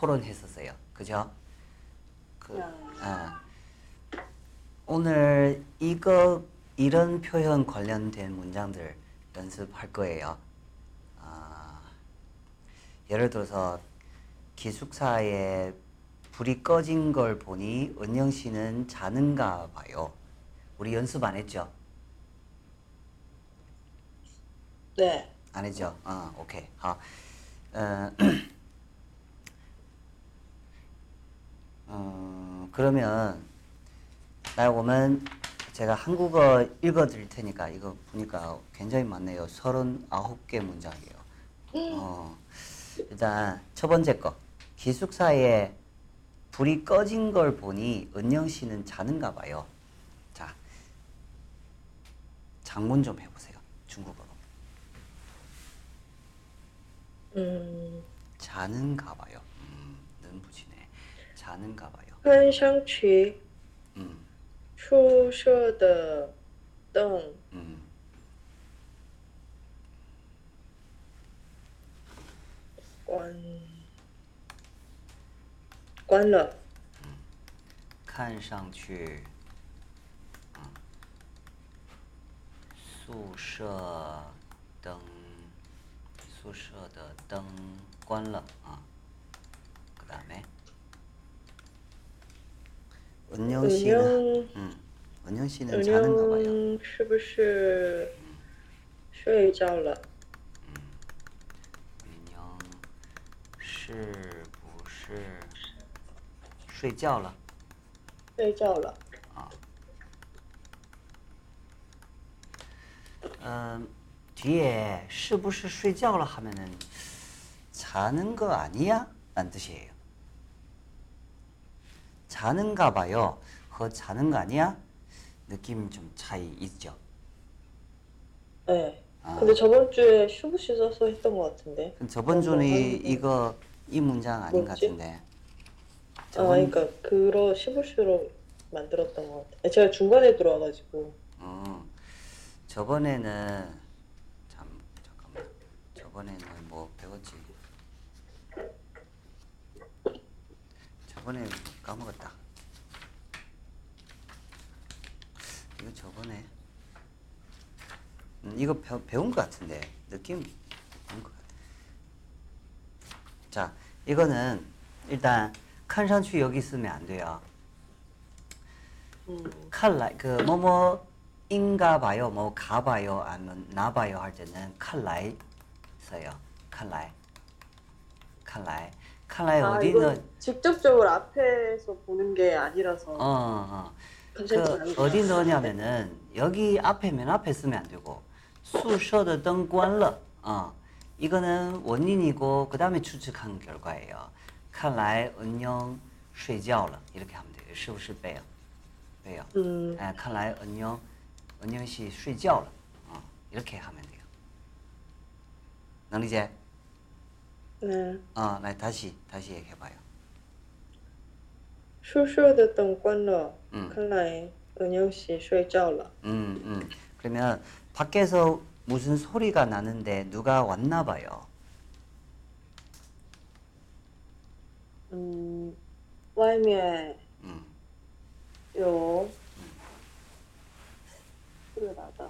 토론했었어요. 그죠? 그, 네. 아. 오늘 이거 이런 표현 관련된 문장들 연습할 거예요. 아, 예를 들어서 기숙사에 불이 꺼진 걸 보니 은영 씨는 자는가 봐요. 우리 연습 안 했죠? 对，안 했죠? 아, 오케이. 好. 어, 어, 그러면 나 오면 제가 한국어 읽어 드릴 테니까 이거 보니까 굉장히 많네요. 39개 문장이에요. 어, 일단 첫 번째 거. 기숙사에 불이 꺼진 걸 보니 은영 씨는 자는가 봐요. 자, 장문 좀 해 보세요. 중국어로. 嗯， 자는가 봐요. 음, 는 붙이네. 자는가 봐요. 看上去 음, 宿舍的灯 음. 关关了，看上去，嗯，宿舍灯，宿舍的灯关了啊。그다음에 은영 은 씨는 영 음, 은영 씨는 자는가 봐요. 은영是不是睡觉了？ 은영 是不是睡觉了？睡觉了。 음, 뒤에 是不是睡觉了 하면은 자는 거 아니야? 라는 뜻이에요. 자는가 봐요.和 자는 거 아니야? 느낌 좀 차이 있죠. 네. 아. 근데 저번 주에 是不是 써서 했던 것 같은데. 그럼 저번 하는 거- 이거 이 문장 아닌 것 뭐지? 같은데. 아, 저번 그러니까 그러 是不是로 만들었던 것 같아. 제가 중간에 들어와가지고. 어, 저번에는 참 잠깐만. 저번에는 뭐 배웠지? 저번에 까먹었다. 이거 저번에 음, 이거 배, 배운 것 같은데 느낌 배운 것 같아. 자, 이거는 일단 칸상추 여기 있으면 안 돼요. 음. 칼라이 그 뭐뭐 인가 봐요, 뭐 가봐요, 아니면 나봐요 할 때는 칼라이 써요. 칼라이, 칼라이. 来,看来아, 어디는 이건 직접적으로 앞에서 보는 게 아니라서 어, 어. 괜찮지 그 어디 넣냐면은 여기 앞에 맨 앞에 쓰면 안 되고 宿舍的灯关了. 어. 이거는 원인이고 그 다음에 추측한 결과예요. 看来 은영 睡觉了 이렇게 하면 돼요. 是不是 빼요? 빼요. 음, 哎，看来恩영은영 씨睡觉了啊， 이렇게 하면 돼요. 能理解? 네. 어, 나 다시 다시 얘기해 봐요. 宿舍的灯关了，嗯看来은영 씨睡觉了。 음, 음. 그러면 밖에서 무슨 소리가 나는데 누가 왔나 봐요. 嗯，外面 음. 有这个打的，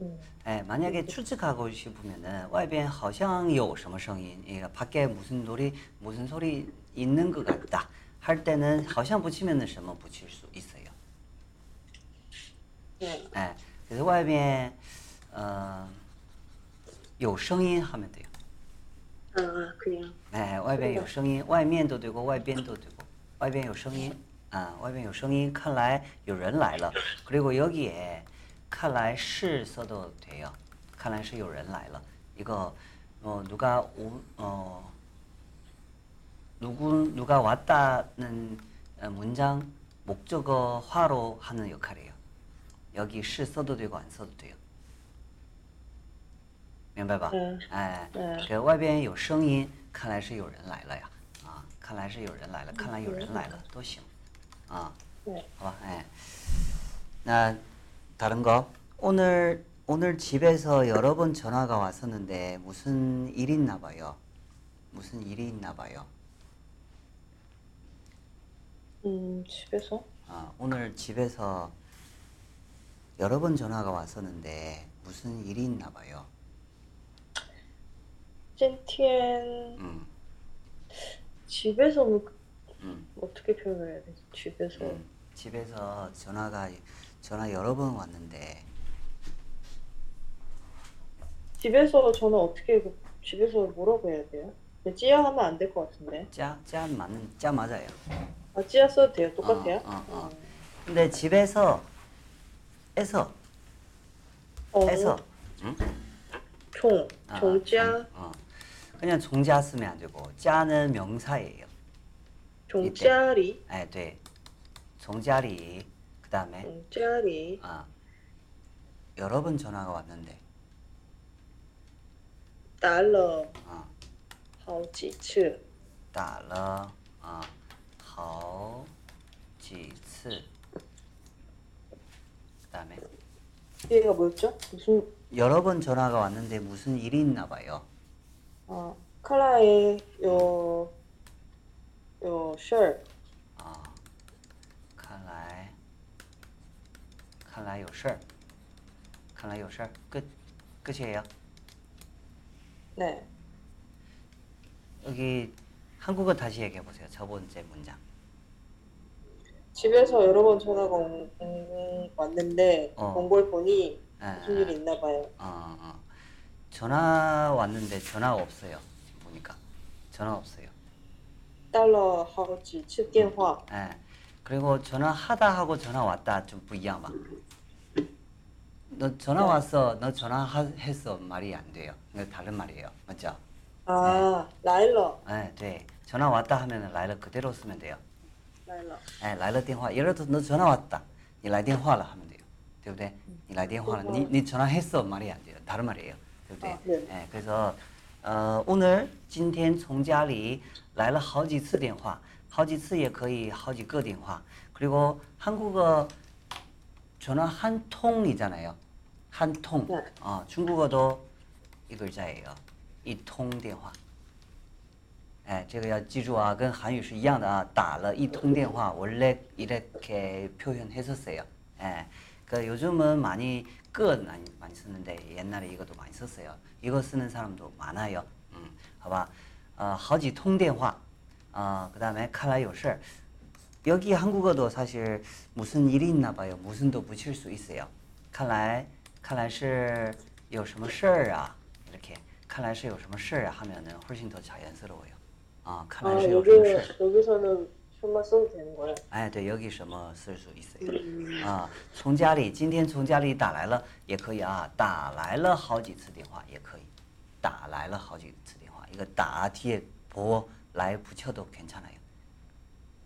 嗯 예, 만약에 추측하고 싶으면은 外边好像有什么声音, 예, 밖에 무슨 소리 무슨 소리 있는 것 같다. 할 때는 好像 붙이면은 什么 붙일 수 있어요. 嗯 예, 그래서 外边 어, 有声音 하면 돼요. 啊，可以啊， 네, 外边有声音,外面都 되고 外边都 되고. 外边有声音. 아, 外边有声音.看来有人来了. 그리고 여기에 看来是 써도 돼요. 看来是有人来了. 이거 어, 누가 오, 어, 누구 누가 왔다는 어, 문장 목적어화로 하는 역할이에요. 여기 是 써도 되고 안 써도 돼요. 明白吧？嗯哎，嗯这外边有声音，看来是有人来了呀，啊，看来是有人来了，看来有人来了都行，啊， 네. 好吧，哎，那 다른 거 오늘 오늘 집에서 여러 번 전화가 왔었는데 무슨 일 있나 봐요. 무슨 일이 있나 봐요. 음, 집에서? 아, 오늘 집에서 여러 번 전화가 왔었는데 무슨 일이 있나 봐요. 今天 음, 집에서는 음. 어떻게 표현을 해야 되지? 집에서 음, 집에서 전화가 전화 여러 번 왔는데 집에서 저는 어떻게 그- 집에서 뭐라고 해야 돼요? 그냥 찌야 하면 안 될 것 같은데. 짜, 짜 맞는 짜 맞아요. 아 찌야 써도 돼요? 똑같아요? 어, 어, 어. 음. 근데 집에서 에서 어, 에서 응? 총, 아, 종자, 종, 어. 그냥 종자 쓰면 안 되고 짜는 명사예요. 종자리, 예, 네. 종자리 그다음에 종자리, 아 여러 번 전화가 왔는데 打了 어, 好几次，打了啊好几次 그다음에 얘가 뭐였죠? 무슨 여러 번 전화가 왔는데 무슨 일이 있나 봐요. 아 칼라에 요, 요 셜, 看来有事儿，看来有事儿。끝끝이에요 네, 여기 한국어 다시 얘기해 보세요. 첫 번째 문장. 집에서 여러 번 전화가 온- 음, 왔는데 어. 온 걸 보니 예, 무슨 일이 있나 봐요. 어, 어. 전화 왔는데 전화가 없어요. 지금 보니까 전화 없어요. 打了好几次电话， 예. 그리고 전화하다 하고 전화 왔다 좀不一样吧? 너 전화 네. 왔어. 너 전화했어. 말이 안 돼요. 이거 다른 말이에요. 맞죠? 아来了 네, 네. 전화 왔다 하면은 라이러 그대로 쓰면 돼요. 来了， 예, 라이러 电话. 예를 들어 너 전화 왔다. 你来电话了 하면 돼요. 对不对?你来电话了. 니, 니 전화했어 말이 안 돼요. 다른 말이에요. 对不对? 아, 네. 예, 그래서 어, 오늘 今天从家里来了好几次电话. 好几次也可以好几个电话. 그리고 한국어 전화 한 통이잖아요. 한 통. 네. 어, 중국어도 이 글자예요. 이 통 电话.哎，这个要记住啊，跟韩语是一样的啊。打了一通电话，원래이렇게표현했었어요。哎，그 요즘은 많이 그 많이 많이 쓰는데 옛날에 이것도 많이 썼어요. 이거 쓰는 사람도 많아요. 음, 好吧. 어, 好几通电话. 어, 그다음에 看来有事儿. 여기 한국어도 사실 무슨 일이 있나 봐요. 무슨도 붙일 수 있어요. 看来看来是有什么事儿啊 이렇게 看来是有什么事儿啊 하면은 훨씬 더 자연스러워요. 아, 看 아 来是有什么 여기 事儿. 여기서는 손만 써도 되는 거예요? 예, 对, 여기 什么 쓸 수 있어요. 음, 啊，从家里今天从家里打来了也可以啊，打来了好几次电话也可以，打来了好几次电话，一个打 뒤에 보 来 붙여도 괜찮아요.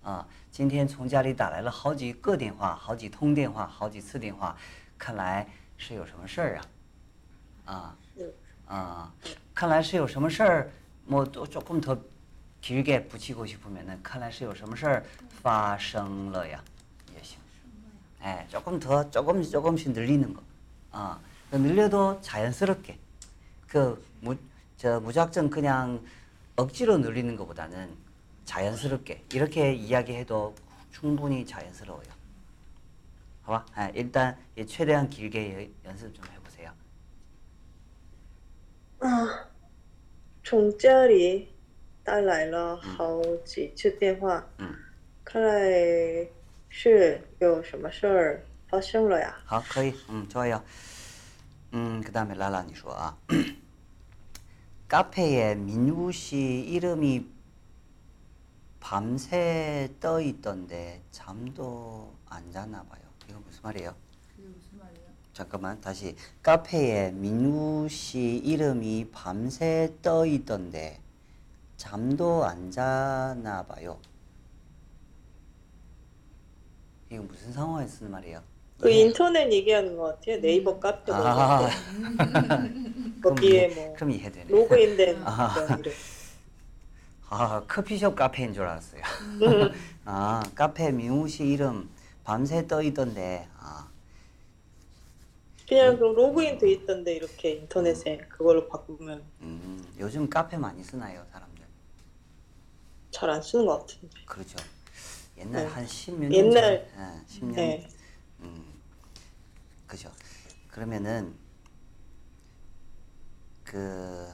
啊，今天从家里打来了好几个电话，好几通电话，好几次电话，看来是有什么事儿啊？啊 네. 啊，看来是有什么事儿，뭐또조금더 길게 붙이고 싶으면은 看来是有什么事儿发生了呀也行. 예, 조금 더 조금씩 조금씩 늘리는 거. 아, 늘려도 자연스럽게. 그 무, 저 무작정 그냥 억지로 늘리는 것보다는 자연스럽게 이렇게 이야기해도 충분히 자연스러워요. 好吧? 아, 일단 예, 최대한 길게 여- 연습 좀 해보세요. 啊，从家里带来了好几次电话，嗯，看来是有什么事儿发生了呀？好，可以，嗯， 좋아요. 음, 그다음에 라라 你说啊. 카페에 민우 씨 이름이 밤새 떠 있던데 잠도 안 자나 봐요. 이거 무슨 말이에요? 그게 무슨 말이에요? 잠깐만 다시 카페에 민우 씨 이름이 밤새 떠 있던데 잠도 안 자나 봐요. 이거 무슨 상황에 쓰는 말이에요? 그 인터넷 얘기하는 것 같아요. 네이버 카페 뭐 아, 거. 거기에 뭐 그럼 이해되네. 로그인된 아. 그런 이름. 아 커피숍 카페인 줄 알았어요. 아 카페 민우 씨 이름 밤새 떠 있던데 아 그냥 그 로그인 돼 있던데 이렇게 인터넷에 그걸로 바꾸면 음, 요즘 카페 많이 쓰나요 사람들? 잘 안 쓰는 것 같은데. 그렇죠. 옛날 네. 한 십몇 년 옛날- 전에, 예, 10년 네. 음, 그죠. 그러면은 그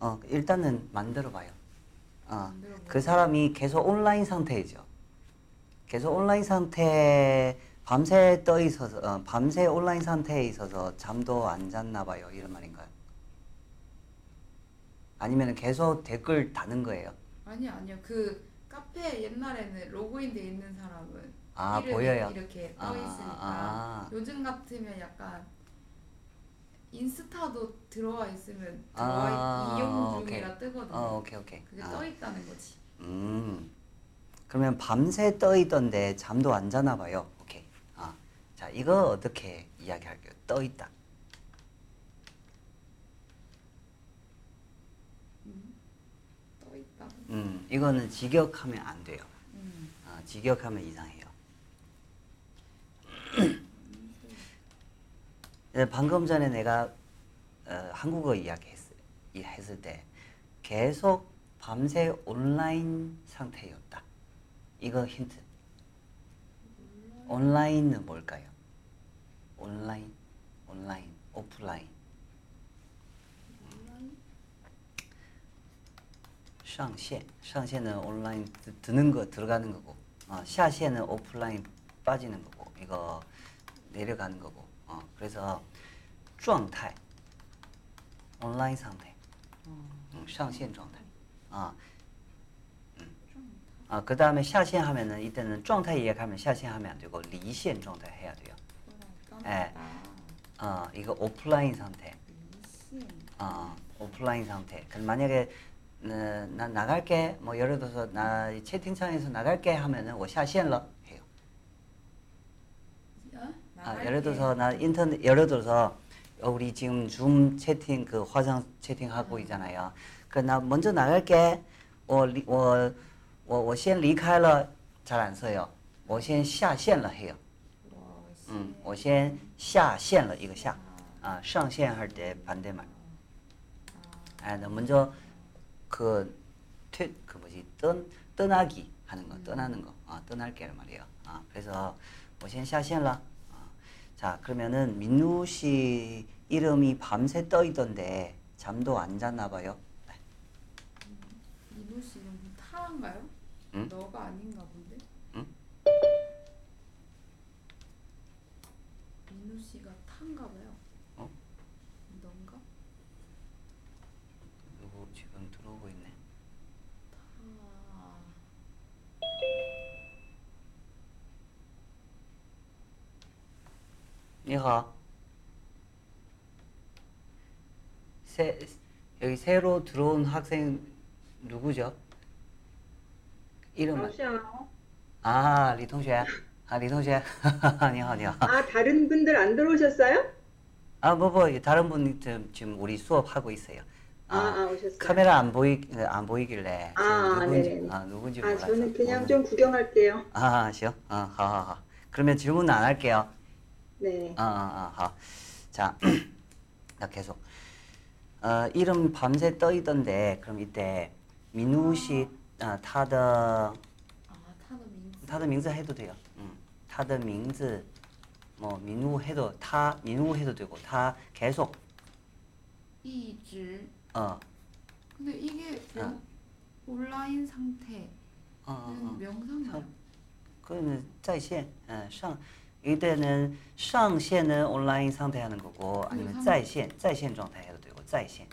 어, 일단은 만들어 봐요. 어. 그 사람이 계속 온라인 상태이죠. 계속 온라인 상태 밤새 떠 있어서 어, 밤새 온라인 상태에 있어서 잠도 안 잤나 봐요. 이런 말인가요? 아니면 계속 댓글 다는 거예요? 아니 아니요 그 카페 옛날에는 로그인돼 있는 사람은 아, 보여요? 이렇게 아, 떠 있으니까 아. 요즘 같으면 약간 인스타도 들어와 있으면 들어와 아, 이용 오케이. 중이라 뜨거든요. 어, 오케이 오케이. 그게 아. 떠 있다는 거지. 음. 그러면 밤새 떠 있던데 잠도 안 자나 봐요. 오케이. 아. 자, 이거 어떻게 이야기할게요? 떠 있다. 떠 있다. 음. 이거는 직역하면 안 돼요. 음. 아, 직역하면 이상해요. 예, 방금 전에 내가 어, 한국어 이야기했을 때 계속 밤새 온라인 상태였다. 이거 힌트. 온라인은 뭘까요? 온라인, 온라인, 오프라인. 상세, 상세는 온라인 드는 거 들어가는 거고, 어, 하세는 오프라인 빠지는 거고. 이거 내려가는 거고, 어, 그래서 状态, 온라인 상태, 음, 上线状态, 아, 아, 그 다음에 下线 하면은 이때는 状态 이야기하면 下线 하면 안 되고 离线 状态 해야 돼요. 예. 어, 이거 오프라인 상태. 어, 오프라인 상태. 그럼 만약에 어, 나 나갈게 뭐 예를 들어서 나 채팅창에서 나갈게 하면은 我下线了 해요. 아, 예를 들어서 나 인터넷 예를 들어서 어, 우리 지금 줌 채팅 그 화상 채팅 하고 있잖아요. 그 나 먼저 나갈게. 我离我我我先离开了 잘 안 써요. 我先下线了 해요. 음, 我先下线了 이거 下. 아, 上线할 때 반대말. 아, 나 먼저 그, 퇴, 그 뭐지 떠, 떠나기 하는 거, 떠나는 거, 아, 떠날게란 말이에요. 아, 그래서 我先下线了. 아, 자, 그러면은 민우 씨 이름이 밤새 떠 있던데 잠도 안 잤나 봐요. 네. 민호 씨 이름 타란가요? 응? 너가 아닌가 본데? 응? 민호 씨가 탄가 봐요. 어? 넌가? 누구 지금 들어오고 있네. 타. 니하. 새 여기 새로 들어온 학생 누구죠? 이름 老乡， 아, 리 동시에. 아, 리 동시에. 你好,你好. 아 다른 분들 안 들어오셨어요? 아, 뭐, 뭐, 다른 분이 지금, 지금 우리 수업하고 있어요. 아, 아, 오셨어요. 카메라 안 보이 안 보이길래 아, 지금 누군지 네네네. 아 누군지 아, 몰라서. 저는 그냥 오늘- 좀 구경할게요. 아, 行. 어, 好好好. 그러면 질문 안 할게요. 네. 아, 아, 아, 好. 자, 나 계속. 어, 이름 밤새 떠 있던데 그럼 이때 민우 씨 아, 他的 아 타도 민지 他的名字 해도 돼요. 음. 他的名字뭐 민우 해도 他 민우 해도 되고 他 계속 이질 어. 근데 이게 아. 명- 온라인 상태는 어, 어, 어. 명사인가요? 그거는 在线, 어, 上 이때는 上线은 온라인 상태 하는 거고 아니면 상- 在线在线 状态 해도 되고 在线.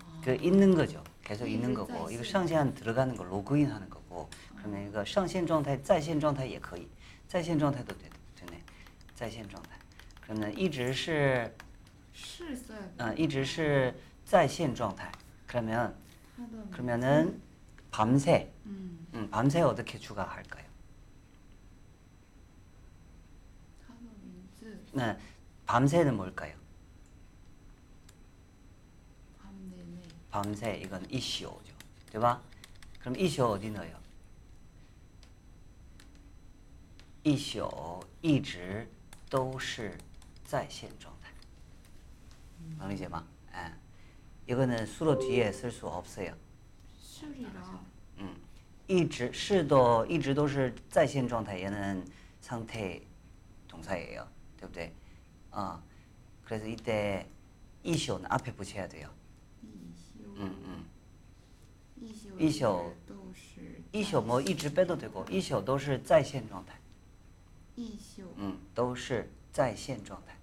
아, 그 있는 거죠. 계속 네, 있는 그 거고 이거 在线. 상线 들어가는 거 로그인 하는 거고 그러면 이거 上线 状态, 在线 状态也可以.在线 状态도 되, 되네. 在线 状态. 그러면 一直是 실 써야 돼. 呃一直是在线 状态. 그러면 하던 그러면은 밤새 음 음, 밤새 어떻게 추가할까요? 네. 밤새는 뭘까요? 밤 내내 밤새 이건 이쇼죠. 对吧? 그럼 이쇼 어디 넣어요? 이쇼 一直都是在线状态.能理解吗? 예. 이거는 수로 뒤에 쓸 수 없어요. 실이라 음. 一直是도 一直都是在线状态 얘는 상태 동사예요. 对不对? 어. 그래서 이때 이쇼는 앞에 붙여야 돼요. 이시오 음, 음. 이시오 이시오. 都是一宿뭐一直빼도 되고 一宿都是在线状态. 이시오 嗯，都是在线状态，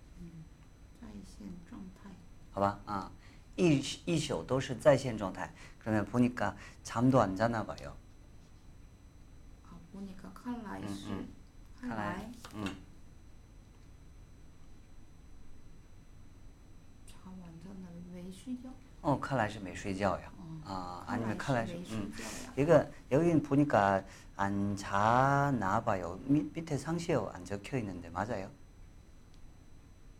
자이신状态 好吧？啊，一一宿都是在线状态。 그러면 보니까 잠도 안 자나 봐요. 아 보니까 칼라이 음, 씨 음. 칼라이 음. 완전 왜 쉬죠? 어, 看来是没睡觉呀. 어. 아, 아니면 看来是 왜 음. 쉬죠야? 이거 여기 보니까 안 자나 봐요. 밑, 밑에 상시어 안 적혀 있는데 맞아요?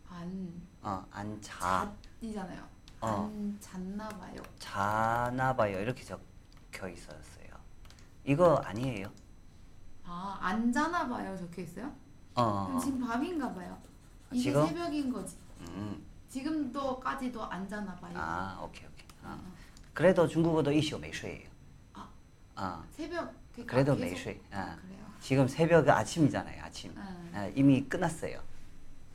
안 어, 안 자. 잣이잖아요. 어. 안 잤나 봐요. 자나 봐요. 이렇게 적혀 있었어요. 이거 아니에요? 아, 안 자나 봐요. 적혀 있어요? 어, 어. 그럼 어. 지금 밤인가 봐요. 이게 지금? 새벽인 거지. 음. 지금도까지도 안 자나 봐요. 아, 오케이, 오케이. 아. 어. 그래도 중국어도 이슈 没睡. 아. 아. 새벽 그러니까 그래도 계속- 没睡. 아, 아. 그래요. 지금 새벽 아침이잖아요, 아침. 아. 아, 이미 끝났어요.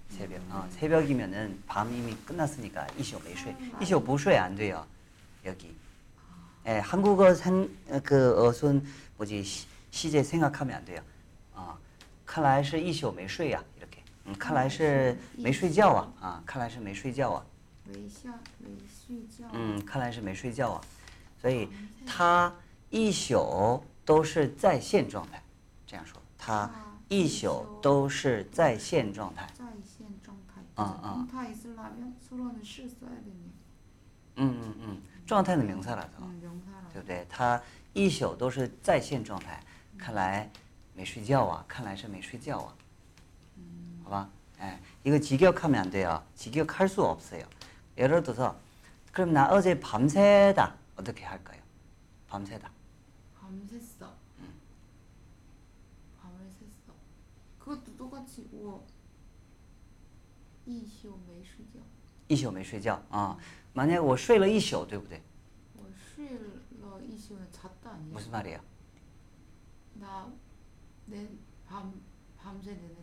새벽. 음. 어, 새벽이면은 밤 이미 끝났으니까 이슈 没睡. 아, 이슈 不睡안 돼요. 여기. 예, 한국어 생, 그 어순 뭐지 시, 시제 생각하면 안 돼요. 어, 看来是一宿没睡呀 嗯看来是没睡觉啊啊看来是没睡觉啊。没下没睡觉。嗯看来是没睡觉啊。所以他一宿都是在线状态这样说他一宿都是在线状态。在线状态嗯嗯嗯嗯状态的名字了对吧？对不对？他一宿都是在线状态看来没睡觉啊看来是没睡觉啊。 好吧？哎，이거직역하면안돼요직역할수없어요 예를 들어서 그럼 나 어제 밤새다 어떻게 할까요? 밤새다. 밤샜어. 밤을 샜어. 그것도 똑같이 우와. 이시오 메이슈죠. 一宿没睡觉啊。만약에我睡了一宿，对不对？ 뭐 쉬러 이시오는 잤다 아니야? 무슨 말이에요? 나내밤 밤새 내내 잤어.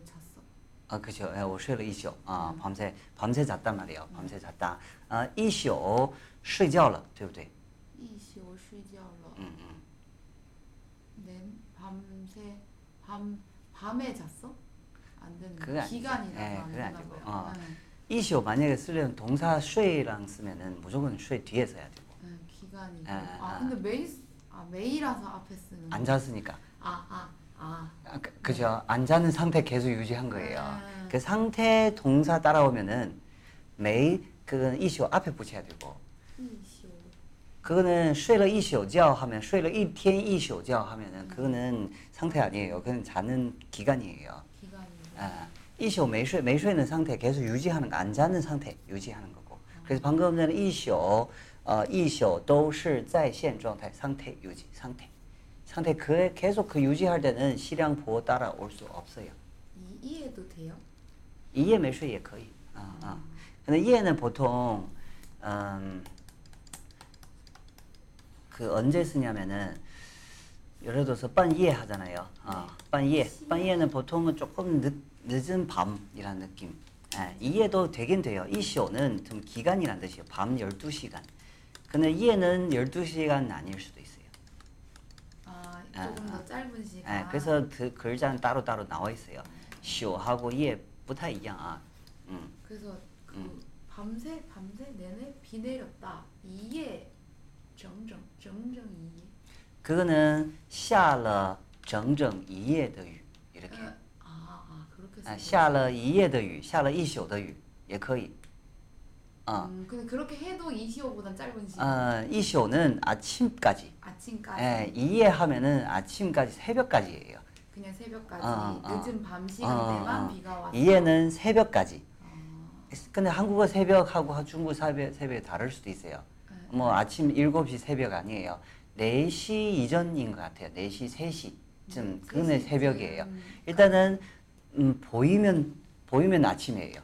아, 그죠. 예, 我睡了一宿啊 음. ， 밤새 밤새 잤단 말이에요. 밤새 잤다. 아, 一宿睡觉了，对不对？ 이시오 쉬지얼러. 嗯嗯， 낸 밤새 밤 밤에 잤어? 안 되는 그게 아니죠. 기간이라서 예, 안 그게 되나 아니고, 봐요. 어. 응, 一宿 만약에 쓰려면 동사睡랑 쓰면은 무조건睡뒤에 써야 되고 응, 기간이. 아, 아, 아 아. 근데 메이 아 메이라서 앞에 쓰는. 안 잤으니까. 아아 아. 아, 그, 그죠. 안 자는 상태 계속 유지한 거예요. 음. 그 상태 동사 따라오면은 매일 그건 이쇼 앞에 붙여야 되고 이시오. 그거는 睡了一宿觉 하면 睡了一天一宿觉 하면은 그거는 상태 아니에요. 그건 자는 기간이에요. 기간이. 아, 이쇼 매睡 매睡는 상태 계속 유지하는 거, 안 자는 상태 유지하는 거고. 그래서 방금 전에 이쇼 어, 一宿都是在线状态 상태 유지 상태 상태 그 계속 그 유지할 때는 시량 보호 따라 올 수 없어요. 이, 이해도 돼요? 一夜没睡也可以啊啊。근데 이해는 보통 음, 그 언제 쓰냐면은 예를 들어서半夜 하잖아요. 어, 半夜 半夜는 보통은 조금 늦, 늦은 밤이라는 느낌. 예, 이해도 되긴 돼요. 이쇼는 좀 기간이란 뜻이에요. 밤 12시간. 근데 이해는 12시간 아닐 수도 있어요. 아 아, 조금 아. 더 짧은 시간. 예, 그래서 그 글자는 따로따로 나와 있어요. 쇼하고 이해 不太一样啊. 음. 그래서 그 음. 밤새 밤새 내내 비 내렸다. 이해 정정 정정 이해. 그거는 下了整整一夜的雨 이렇게. 아, 아, 아 그렇게 아, 쓰는 下了一夜的雨,下了一宿的雨也可以. 어. 음, 근데 그렇게 해도 이시오보단 짧은 시간. 어, 이 쇼는 아침까지. 아침까지. 예, 이해 하면은 아침까지 새벽까지예요. 그냥 새벽까지 어, 어. 늦은 밤 어, 시간대만 어. 비가 와서. 이해는 새벽까지. 어, 근데 한국어 새벽하고 중국 새벽, 새벽이 다를 수도 있어요. 네. 뭐 아침 7시 새벽 아니에요. 4시 이전인 것 같아요. 4시, 3시쯤. 그는 세 새벽이에요. 시쯤. 일단은 음, 보이면 보이면 아침이에요.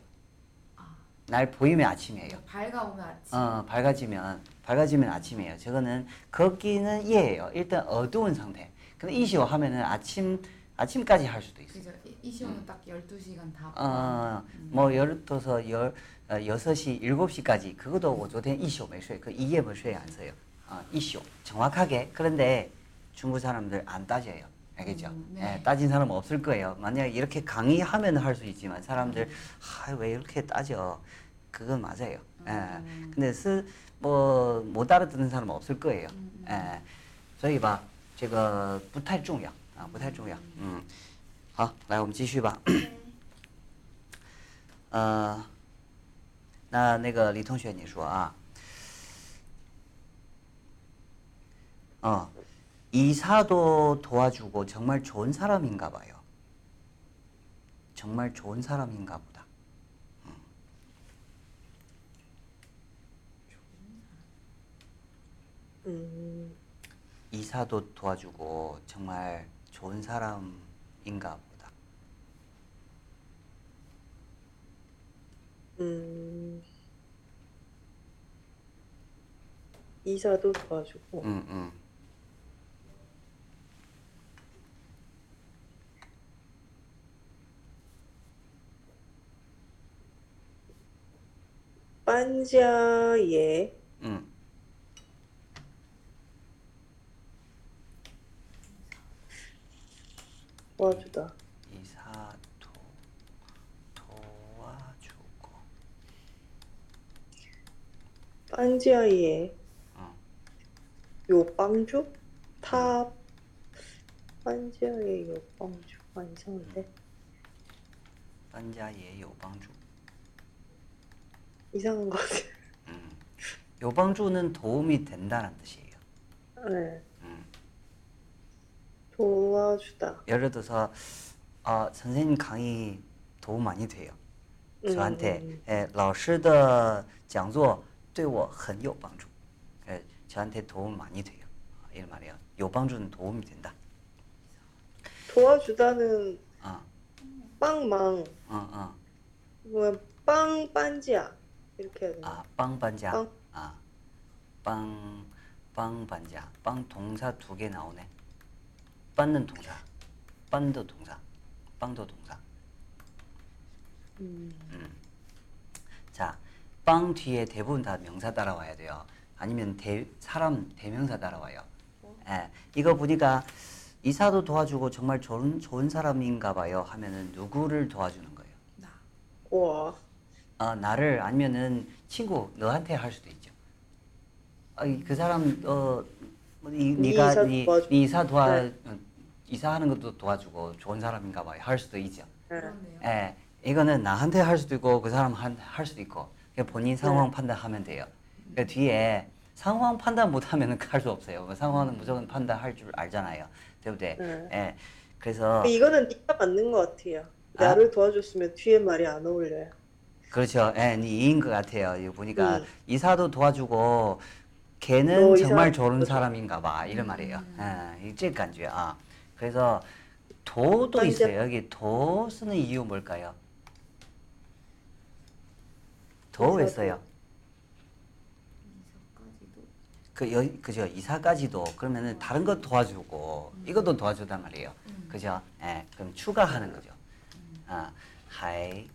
아. 날 보이면 아침이에요. 그러니까 밝아오면 아침. 어, 밝아지면 밝아지면 아침이에요. 저거는 걷기는 예예요. 일단 어두운 상태. 근데 이시오 하면은 아침 아침까지 할 수도 있어요. 그죠. 이- 이시오는 딱 12시간 다. 어, 음. 뭐 예를 들어서 열 어, 6시, 7시까지 그것도 我昨天 이시오 没睡. 그 이해 没睡안 써요. 어, 이시오. 정확하게. 그런데 중국 사람들 안 따져요. 알겠죠? 음, 네. 예, 따진 사람 없을 거예요. 만약 이렇게 강의하면 할 수 있지만 사람들 아, 왜 이렇게 따져? 그건 맞아요. 예. 음. 근데 스, 뭐, 못 알아듣는 사람 없을 거예요. 음, 음. 哎，所以吧，这个不太重要啊，不太重要。嗯，好，来我们继续吧。呃，那那个李同学你说啊，어, 이사도 도와주고 정말 좋은 사람인가 봐요. 정말 좋은 사람인가 보 음, 이사도 도와주고 정말 좋은 사람인가 보다. 음, 이사도 도와주고 응, 응. 반지하에 응. 도와주다. 이사도 도와주고. 반지하에 어. 요 빵주? 타 반지하에 요 빵주. 아 이상한데? 반자에 요방주. 이상한 거 같아. 음. 요방주는 도움이 된다는 뜻이에요. 네. 음. 도와주다. 예를 들어서 어, 선생님 강의 도움 많이 돼요. 음, 저한테 음, 예, 老师的讲座对我很有帮助. 예, 저한테 도움 많이 돼요. 어, 이런 말이에요. 요방주는 도움이 된다. 도와주다는 어, 빵망 어, 어. 뭐야 빵 반지야 이렇게 해야 되나? 아, 빵반자. 빵. 아, 빵, 빵반자. 빵 동사 두 개 나오네. 빵는 동사, 빵도 동사, 빵도 동사. 음. 자, 빵 뒤에 대부분 다 명사 따라와야 돼요. 아니면 대, 사람 대명사 따라와요. 예, 이거 보니까 이사도 도와주고 정말 좋은, 좋은 사람인가 봐요 하면은 누구를 도와주는 거예요? 나. 와. 어, 나를 아니면은 친구 너한테 할 수도 있죠. 어, 이- 그 사람 어 뭐, 이, 네 네가 이사 네, 네 도와 네. 이사하는 것도 도와주고 좋은 사람인가 봐요. 할 수도 있죠. 네. 예, 이거는 나한테 할 수도 있고 그 사람 한, 할 수도 있고 그냥 본인 네. 상황 판단하면 돼요. 그 뒤에 상황 판단 못하면 갈수 없어요. 뭐 상황은 무조건 판단할 줄 알잖아요. 대 네. 예, 그래서 이거는 네가 맞는 것 같아요. 나를 아? 도와줬으면 뒤에 말이 안 어울려요. 그렇죠. 예, 네, 이인 것 같아요. 이거 보니까 음. 이사도 도와주고 걔는 정말 좋은 사람인가 봐 이런 말이에요. 음. 예, 이제 간주야. 아. 그래서 도도 완전- 있어요. 여기 도 쓰는 이유 뭘까요? 도 왜 이사도. 써요? 이사까지도 그 여, 그죠 이사까지도 그러면은 다른 거 도와주고 이것도 도와주단 말이에요. 음. 그죠? 예, 그럼 추가하는 거죠. 아, 还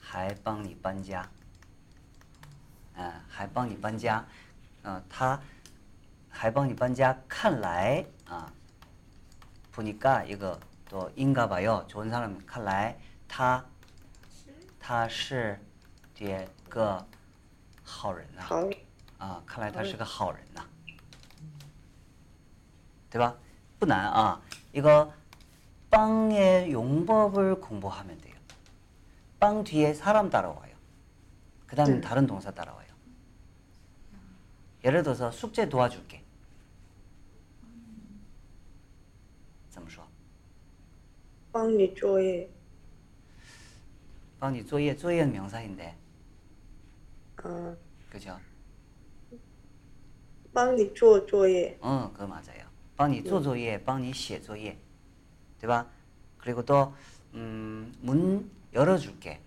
还帮你搬家，啊，还帮你搬家，呃，他还帮你搬家，看来啊， 보니까 이거 또 인가 봐요. 좋은 사람 看来他他是这个好人啊。好，啊，看来他是个好人呐、对吧？不难啊。 이거 빵의 용법을 공부하면 돼요. 빵 뒤에 사람 따라와요. 그 다음에 네. 다른 동사 따라와요. 예를 들어서 숙제 도와줄게. 帮你作业，帮你作业,作业는 명사인데, 嗯、 그죠? 帮你做作业， 어, 그거 맞아요. 帮你做作业,帮你写作业, 对吧? 그리고 또 음, 문 열어줄게.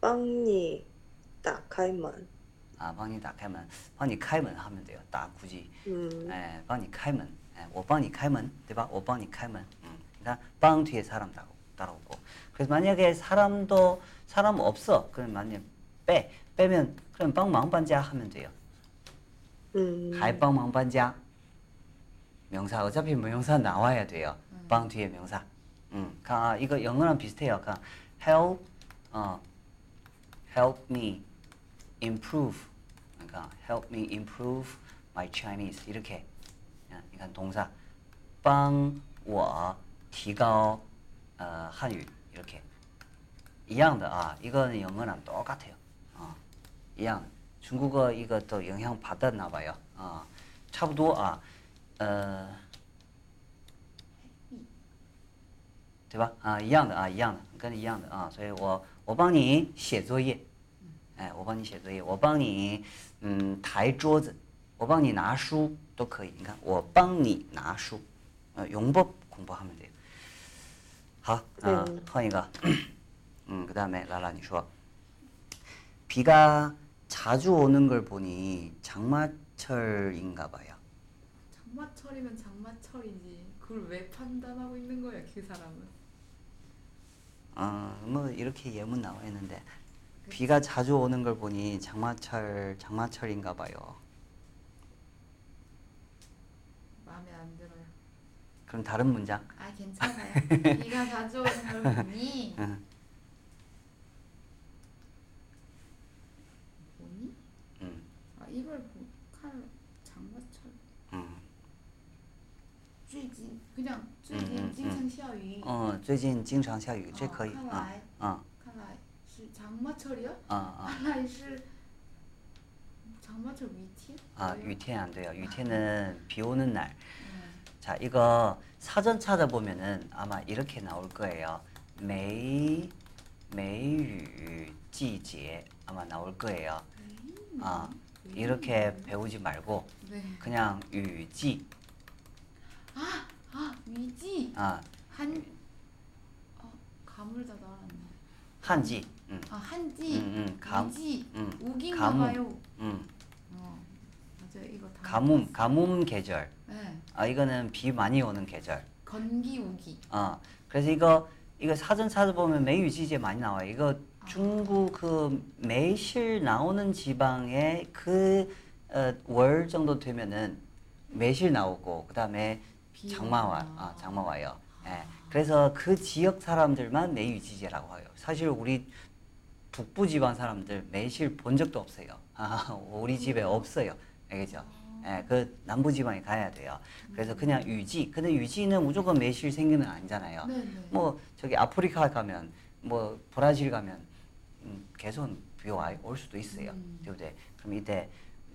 帮你打开门， 아, 帮你打开门,帮你开门 하면 돼요. 딱 굳이. 嗯， 예, 帮你开门. 예, 我帮你开门, 对吧? 我帮你开门. 됩니다. 빵 뒤에 사람 따라오고. 그래서 만약에 사람도 사람 없어. 그럼 만약 빼 빼면 그럼 빵 망반자 하면 돼요. 음. 가이빵 망반자 명사 어차피 뭐 명사 나와야 돼요. 음. 빵 뒤에 명사. 음, 가 이거 영어랑 비슷해요. 가 help, 어, help me improve. 그러니까 help me improve my Chinese 이렇게. 그러니까 동사, 帮我提高呃汉语 이렇게. 一样的啊, 이거는 영어랑 똑같아요. 어, 一样的. 중국어 이거 또 영향 받았나 봐요. 어, 差不多啊, 어, 对吧？啊，一样的啊，一样的，跟你一样的啊，所以我我帮你写作业，哎，我帮你写作业，我帮你嗯抬桌子，我帮你拿书都可以。你看，我帮你拿书，呃，용법공부하면 돼요。 好，啊嗯，换一个，嗯，그다음에라라你说，비가자주오는걸보니장마철인가봐요。 장마철이면 장마철이지. 그걸 왜 판단하고 있는 거야, 그 사람은? 어, 뭐 이렇게 예문 나와 있는데 비가 자주 오는 걸 보니 장마철 장마철인가 봐요. 마음에 안 들어요. 그럼 다른 문장. 아, 괜찮아요. 비가 자주 오는 걸 보니 응. 보니? 음, 아, 이걸 보, 칼 장마철. 음. 最近 그냥 最嗯嗯近经常下雨. 어, 最近经常下雨,这可以. 어, 어, 看来 어, 看来是 장마철이요? 어, 어. 看来是 장마철 위티? 아, 뭐예요? 雨天 안 돼요. 雨天는 비 오는 날. 자, 이거 사전 찾아보면은 아마 이렇게 나올 거예요. 메이 메이유 지지에 아마 나올 거예요. 아, 이렇게 배우지 말고 네. 그냥 유지. 아, 아 위지. 아, 어. 한. 어, 가물다 나왔네. 한지. 음. 아 한지. 음, 음, 감지. 음. 우기인가요? 음. 어, 맞아요. 이거 다. 가뭄, 가뭄 계절. 네. 아 이거는 비 많이 오는 계절. 건기 우기. 아 그래서 이거 이거 사전 찾아보면 매유지지에 많이 나와. 요 이거 아. 중국 그 매실 나오는 지방에 그월 어, 정도 되면은 매실 나오고 그다음에 장마와 아, 장마와요. 예. 네. 그래서 그 지역 사람들만 매유지지라고 해요. 사실 우리 북부 지방 사람들 매실 본 적도 없어요. 아, 우리 집에 음. 없어요. 예, 알겠죠? 예, 그 남부 지방에 가야 돼요. 그래서 그냥 유지. 근데 유지는 무조건 매실 생기는 거 아니잖아요. 네, 네. 뭐 저기 아프리카 가면 뭐 브라질 가면 음, 계속 비와 올 수도 있어요. 음. 对不对? 그럼 이때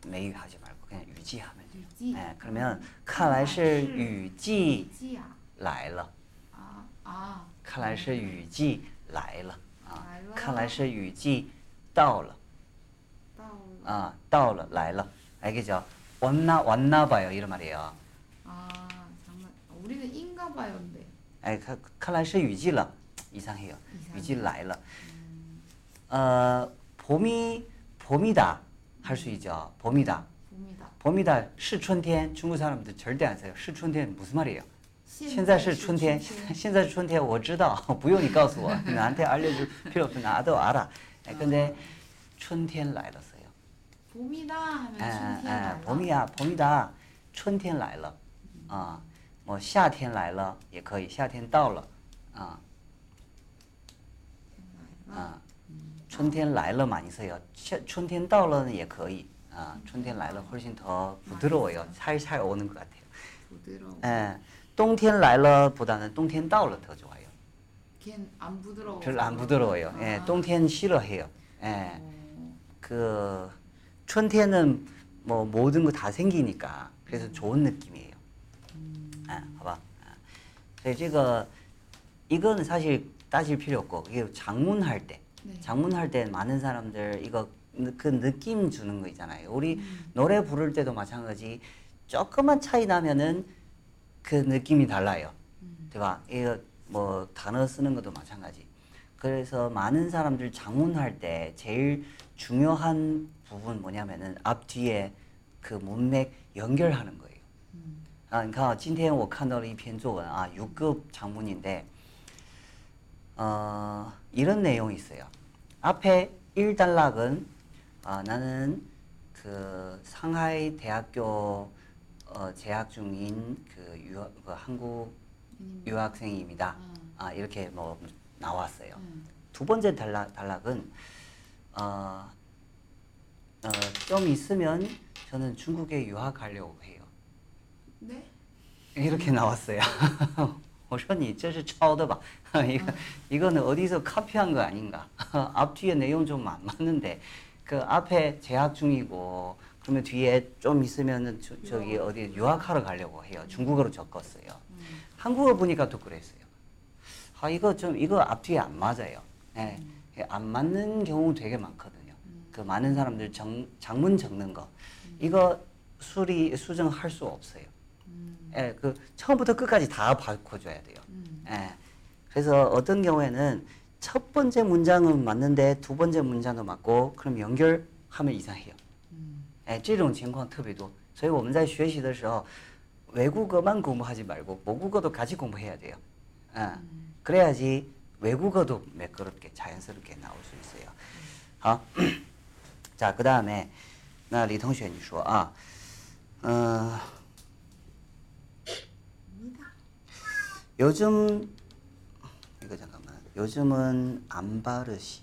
매유하지 말고 그냥 유지하면 돼요. 유지. 예, 그러면 看来是雨季 위지야. 来了. 아, 아. 看来是雨季来了啊来了！看来是雨季到了。 따올라. 아, 到了来了 알겠죠? 왔나 왔나 봐요 이런 말이에요. 아 장난. 우리는 인가 봐요인데. 哎，看看来是雨季了， 이상해요. 이상해요. 雨季来了. 어, 봄이 봄이다 할 수 있죠. 봄이다. 봅니다. 봄이다. 是春天. 중국 사람들 절대 안 써요. 是春天 무슨 말이에요? 现在现在是春天，现在是春天，我知道，不用你告诉我，나한테알려줄필요없어나도알아。哎，근데春天来了어요 봄이다 하면 哎 春天哎 来了。 봄이야, 봄이다. 春天来了啊，뭐夏天来了也可以，夏天到了啊啊，春天来了많이써요。夏春天到了也可以啊，春天来了훨씬더부드러워요，살살오는것같아요。 부드러워. 哎，冬天来了보다는冬天到了더 좋아요。 걘안 부드러워. 별로 안 부드러워요. 예,冬天 싫어해요. 예, 그 춘티에는 뭐 모든 거 다 생기니까 그래서 좋은 느낌이에요. 아, 봐. 아. 그래서 제가 이거는 사실 따질 필요 없고 이게 장문할 때 네. 장문할 때 많은 사람들 이거 그 느낌 주는 거 있잖아요. 우리 음. 노래 부를 때도 마찬가지 조그만 차이 나면은 그 느낌이 달라요. 음. 그 대박. 이거 뭐 단어 쓰는 것도 마찬가지. 그래서 많은 사람들 장문할 때 제일 중요한 부분 뭐냐면은 앞 뒤에 그 문맥 연결하는 거예요. 아, 你看啊，今天我看到了一篇作文啊， 6급 장문인데 어, 이런 내용이 있어요. 앞에 1단락은 아, 나는 그 상하이 대학교 어, 재학 중인 그, 유학, 그 한국 유학생입니다. 아, 이렇게 뭐 나왔어요. 음. 두 번째 단락, 단락은 어, 어, 좀 있으면 저는 중국에 유학하려고 해요. 네? 이렇게 나왔어요. 我说你这是抄的吧? 이거 이거는 어디서 카피한 거 아닌가? 앞 뒤에 내용 좀 안 맞는데 그 앞에 재학 중이고 그러면 뒤에 좀 있으면은 저, 저기 어디 유학하러 가려고 해요. 중국어로 적었어요. 한국어 보니까 또 그랬어요. 아 이거 좀 이거 앞 뒤에 안 맞아요. 예, 안 맞는 경우 되게 많거든요. 그 많은 사람들 정, 장문 적는 거 이거 수리 수정할 수 없어요. 예, 그 처음부터 끝까지 다 바꿔줘야 돼요. 예, 그래서 어떤 경우에는 첫 번째 문장은 맞는데 두 번째 문장도 맞고 그럼 연결하면 이상해요. 哎，这种情况特别多，所以我们在学习的时候， 외국어만 공부하지 말고 모국어도 같이 공부해야 돼요. 어, 그래야지 외국어도 매끄럽게 자연스럽게 나올 수 있어요. 好， 자, 그 다음에 나 리통슈에 你说 아, 어, 요즘 이거 잠깐만. 요즘은 안바르시.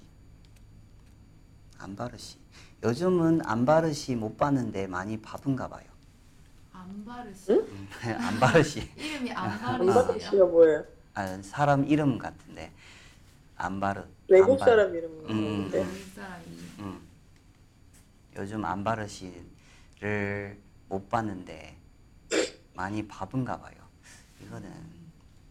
안바르시. 요즘은 안바르시 못 봤는데 많이 바쁜가 봐요. 안바르시? 응? 음, 안바르시. 이름이 안바르시가 뭐예요 아 사람 이름 같은데 안바르 외국사람 이름 같은데. 아, 요즘 안바르시를 못 봤는데 많이 바쁜가 봐요. 이거는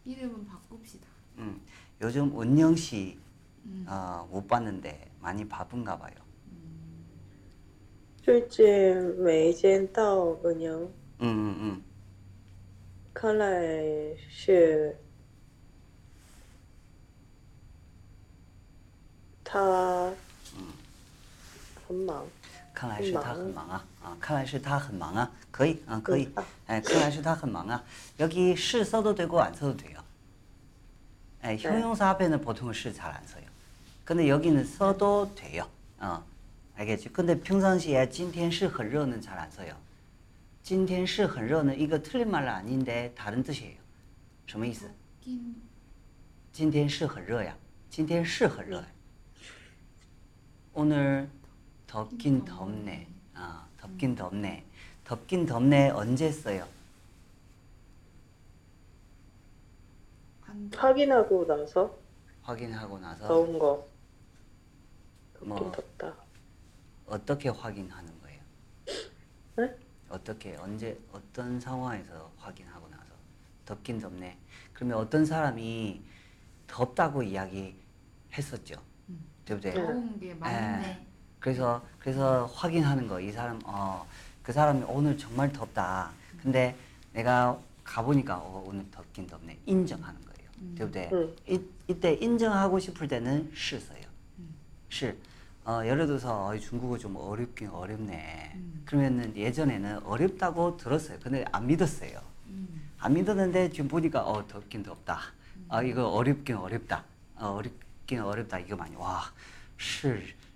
이름은 바꿉시다. 음, 요즘 은영 씨 음. 어, 못 봤는데 많이 바쁜가 봐요. 最近没见到额娘， 음, 음, 음. 看来是他很忙。 看来是他很忙啊，啊，看来是他很忙啊，可以啊，可以， 아, 哎，看来是他很忙啊。 여기 시 써도 되고 안 써도 돼요. 예, 형용사 앞에는 보통 시 잘 안 써요. 근데 여기는 써도 돼요. 어, 알겠지? 근데 평상시에 今天是很热는 잘 안 써요. 今天是很热는 이거 틀린 말 아닌데 다른 뜻이에요. 什么意思? 낀 今天是很热呀. 今天是很热. 오늘 덥긴 덥네. 어, 덥긴 덥네. 덥긴 덥네 언제 써요? 확인하고 나서 확인하고 나서 더운 거 덥긴 뭐. 덥다. 어떻게 확인하는 거예요? 네? 어떻게 언제 어떤 상황에서 확인하고 나서 덥긴 덥네. 그러면 어떤 사람이 덥다고 이야기했었죠. 음. 네. 네. 더운 게 맞네. 에, 그래서 그래서 확인하는 거 이 사람 어 그 사람이 오늘 정말 덥다. 근데 내가 가보니까 어, 오늘 덥긴 덥네. 인정하는 거예요. 对不对? 응. 이, 이때 인정하고 싶을 때는 是 써요. 是. 어, 예를 들어서 어, 중국어 좀 어렵긴 어렵네. 그러면은 예전에는 어렵다고 들었어요. 근데 안 믿었어요. 안 믿었는데 지금 보니까 어 덥긴 덥다. 아 이거 어렵긴 어렵다. 어, 어렵긴 어렵다. 이거 많이 와. 是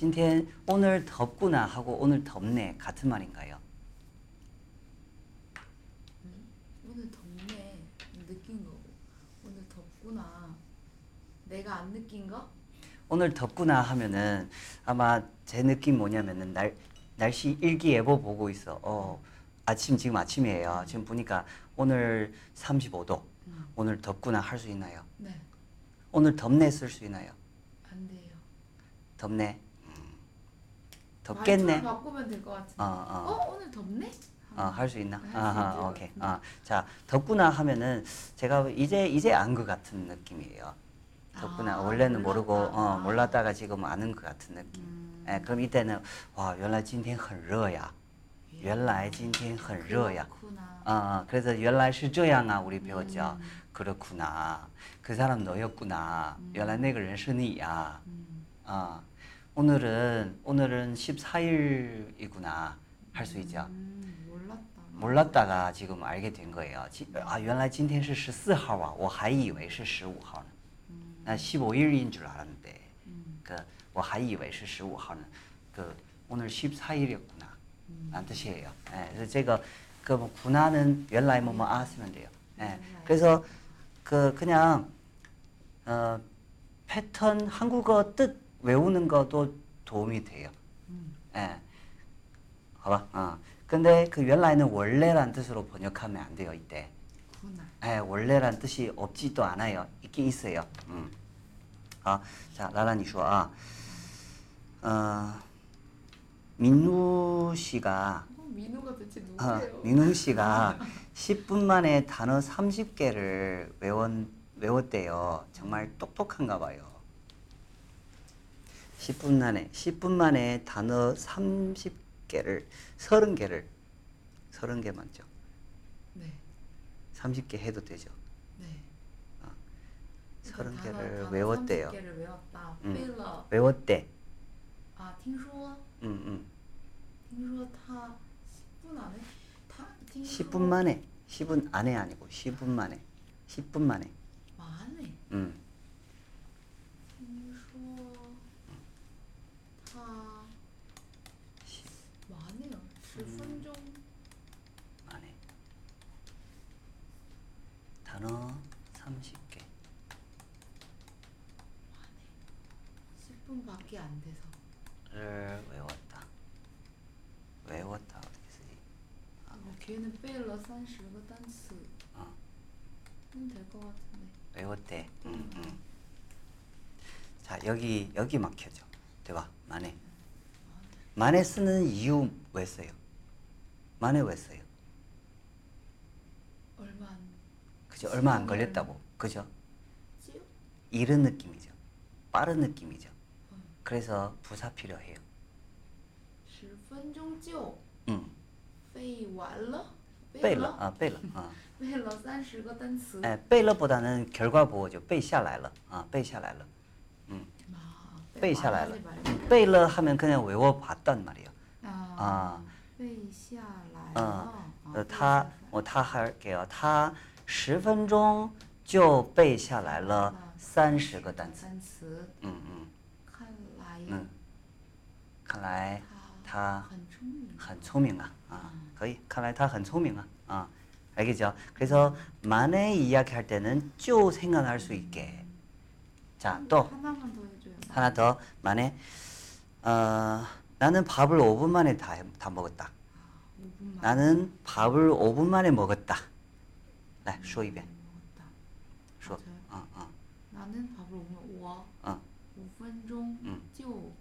今天 오늘 덥구나 하고 오늘 덥네 같은 말인가요? 오늘 덥네. 느낀 거고. 오늘 덥구나. 내가 안 느낀 거? 오늘 덥구나 하면은 아마 제 느낌 뭐냐면은 날 날씨 일기예보 보고 있어. 어 아침 지금 아침이에요. 지금 보니까 오늘 35도. 오늘 덥구나 할 수 있나요? 네. 오늘 덥네 쓸 수 있나요? 안 돼요. 덥네. 음. 덥겠네. 말투를 바꾸면 될 것 같은데. 어, 어. 어, 오늘 덥네? 어, 할 수 있나? 할수 아하, 있죠. 오케이. 아, 자, 덥구나 하면은 제가 이제 이제 안 것 같은 느낌이에요. 덥구나. 아, 원래는 모르고 몰랐다가. 어, 몰랐다가 지금 아는 것 같은 느낌. 음. 예, 그럼 이때는 와, 原来今天很热呀.原来今天很热呀. 그렇구나. 어, 어, 그래서 原来是这样啊 우리 배웠죠. 그렇구나. 그 사람 너였구나. 原来那个人是你呀. 음. 아, 오늘은 오늘은 14일이구나 할 수 있죠. 음, 몰랐다. 몰랐다가 지금 알게 된 거예요. 지, 아, 原来今天是14号啊.我还以为是15号呢. 나 15일인 줄 알았는데. 음. 그, 我还以为是15号呢. 그, 오늘 14일이었구나. 라는 뜻이에요. 예, 그래서 제가 그뭐 구나는 原来뭐뭐 아 쓰면 돼요. 예, 그래서 그 그냥 어, 패턴 한국어 뜻 외우는 것도 도움이 돼요. 음. 예. 봐봐. 어. 근데 그 원래는 원래란 뜻으로 번역하면 안 돼요, 이때. 예, 원래란 뜻이 없지도 않아요. 있긴 있어요. 음. 아, 자, 라란이 쇼, 어. 아. 어, 민우 씨가 어, 민우가 대체 누구예요? 어, 민우 씨가 10분 만에 단어 30개를 외웠, 외웠대요. 정말 똑똑한가 봐요. 10분 만에 10분 만에 단어 30개를 30개를 30개 맞죠? 네. 30개 해도 되죠. 네. 서른 단어- 개를 단어 외웠대요. 30개를 외웠다. 음. 背了 외웠대. 아, 听说 응, 응. 听说他 10분 안에 다 听说 10분 만에 10분 안에 아니고 10분 만에 10분 만에. 만에 응. 를 외웠다. 외웠다 어떻게 쓰지? 아, 뭐 걔는 빼러 30個단수 어. 음, 될것 같은데. 외웠대. 응, 음. 응. 자 여기 여기 막혀져. 대박 만에 만에 쓰는 이유 왜 써요? 만에 왜 써요? 얼마 안 그죠? 얼마 안 걸렸다고. 그죠? 이런 느낌이죠. 빠른 느낌이죠. 응. 그래서 부사 필요해요. 10分钟就 응. 背完了背了 아, 背了 아. 背了30个单词 에, 背了 보다는 결과 보호죠. 背下来了. 아, 背下来了. 음. 아, 背下来了. 완하지 말고. 背了 하면 그냥 외워봤단 말이에요. 아, 아. 背下来 어, 了 어, 他, 어, 他 할게요. 他十分钟就背下来了30个单词.单词 음, 음. 看来 음. 看来他很聪明很聪明啊. 아, 可以.看来他很聪明啊. 아, 알겠죠? 그래서 만에 이야기할 때는 쪼 생각할 수 있게. 자, 또 하나만 더 해줘요. 하나 더 만에 어, 나는 밥을 5분 만에 다, 해- 다 먹었다. 5분만. 나는 밥을 5분 만에 먹었다. 来说一遍 먹었다. 说 맞아요. 嗯嗯 나는 밥을 오면 我嗯五分钟嗯就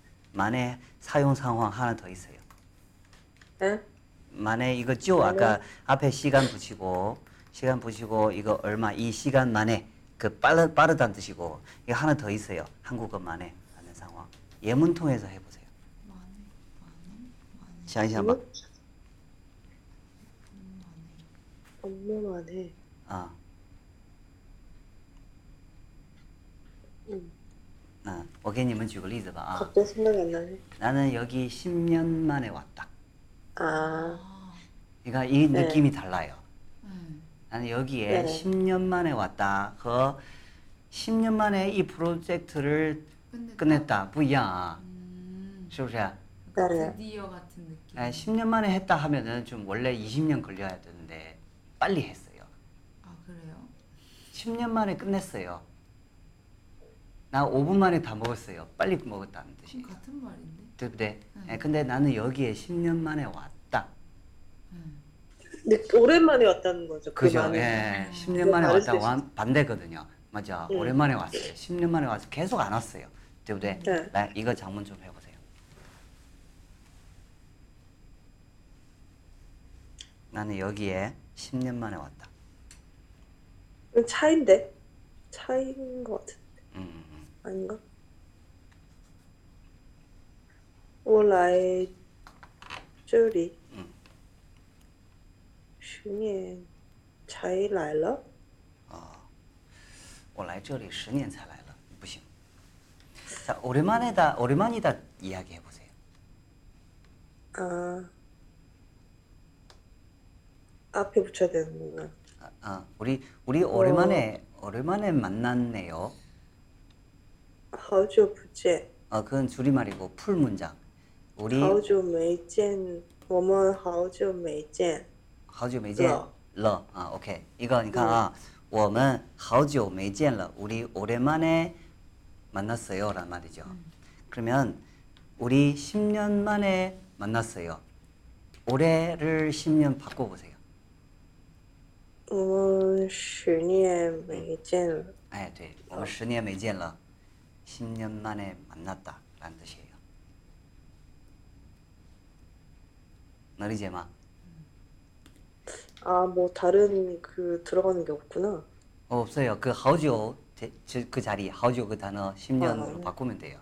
만에 사용 상황 하나 더 있어요. 응? 만에 이거 죠 아까 앞에 시간 붙이고 시간 붙이고 이거 얼마 이 시간 만에 그 빠르 빠르다는 뜻이고 이거 하나 더 있어요. 한국어 만에 하는 상황. 예문 통해서 해보세요. 샤이샤봐. 엄마만 해. 아. 응. 아, 我给你们举个例子吧啊. 갑자기 생각이 안 나네. 나는 여기 10년 만에 왔다. 아, 아, 그러니까 이 네. 느낌이 달라요. 음, 나는 여기에 네. 10년 만에 왔다. 和 10년 만에 이 프로젝트를 끝냈다. 끝냈다. 不一样啊. 음, 是不是? 네. 드디어 같은 느낌. 아, 10년 만에 했다 하면은 좀 원래 20년 걸려야 되는데 빨리 했어요. 아 그래요? 10년 만에 끝냈어요. 나 5분 만에 다 먹었어요. 빨리 먹었다는 그럼 뜻이에요. 같은 말인데. 对不对? 음. 예, 근데 나는 여기에 10년 만에 왔다. 음. 근데 오랜만에 왔다는 거죠. 그 그죠? 말은. 예, 음. 10년 만에 다를 왔다 수도 완 반대거든요. 맞아. 음. 오랜만에 왔어요. 10년 만에 와서 계속 안 왔어요. 对不对? 네. 나 이거 장문 좀 해보세요. 나는 여기에 10년 만에 왔다. 이건 차인데? 차인 것 같은 음, 음, 음. 아닌가? 我来这里嗯十年才来了。我来这里十年才来了，不行。 자, 오랜만에다 오랜만이다 이야기해 보세요. 아, 앞에 붙여야 되는구나. 아, 아, 우리 우리 오랜만에 오랜만에 만났네요. 好久不见， 어, 그건 줄임말이고 풀 문장. 우리 好久没见，我们好久没见。好久没见了. 아, 오케이. 이거 그러니까 아, 我们好久没见了. 우리 오랜만에 만났어요라는 말이죠. 그러면 우리 10년 만에 만났어요. 올해를 10년 바꿔 보세요. 我们十年没见了。 네, 네. 我们十年没见了. 10년 만에 만났다 라는 뜻이에요. 너리제마. 아, 뭐 다른 그 들어가는 게 없구나. 어, 없어요. 그 저- 그 자리 하오지오 그 단어 10년으로 어. 바꾸면 돼요.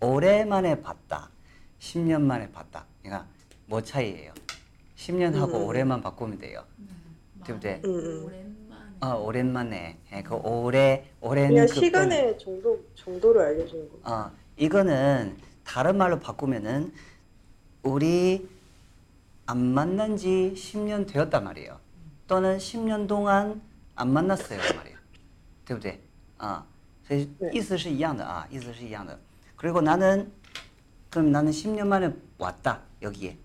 오랜만에 봤다. 10년 만에 봤다. 그러니까 뭐 차이예요? 10년 하고 음. 오래만 바꾸면 돼요. 네. 네. 음, 음. 에. 어, 오랜만에. 예, 그 오래 오랜 그냥 그 시간의 정도 정도를 알려주는 거. 어, 이거는 다른 말로 바꾸면은 우리 안 만난 지 10년 되었단 말이에요. 또는 10년 동안 안 만났어요 말이에요. 对不对? 아, 所以 네. 意思是一样的啊, 意思是一样的. 그리고 나는 그럼 나는 10년 만에 왔다. 여기에.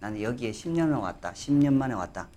나는 여기에 10년 만에 왔다. 10년 만에 왔다.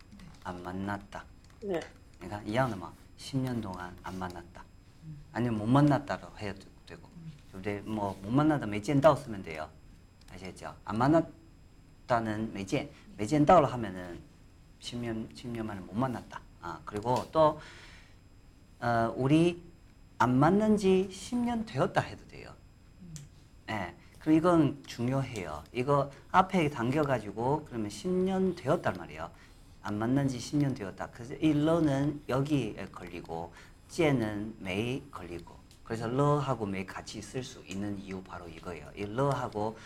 안 만났다. 네. 그러니까 이 양은 막 10년 동안 안 만났다. 아니면 못 만났다로 해도 되고. 근데 뭐못 만나다 매젠다고 쓰면 돼요. 아시겠죠? 안 만났다는 매젠, 매젠다로 하면은 10년, 10년 만에 못 만났다. 아, 그리고 또, 어, 우리 안 만난 지 10년 되었다 해도 돼요. 예. 네. 그리고 이건 중요해요. 이거 앞에 당겨가지고 그러면 10년 되었단 말이에요. 안 만난 지 10년 되었다. 그래서 이 러는 여기에 걸리고 쟤는 메이 걸리고 그래서 러하고 메이 같이 쓸 수 있는 이유 바로 이거예요. 이 러하고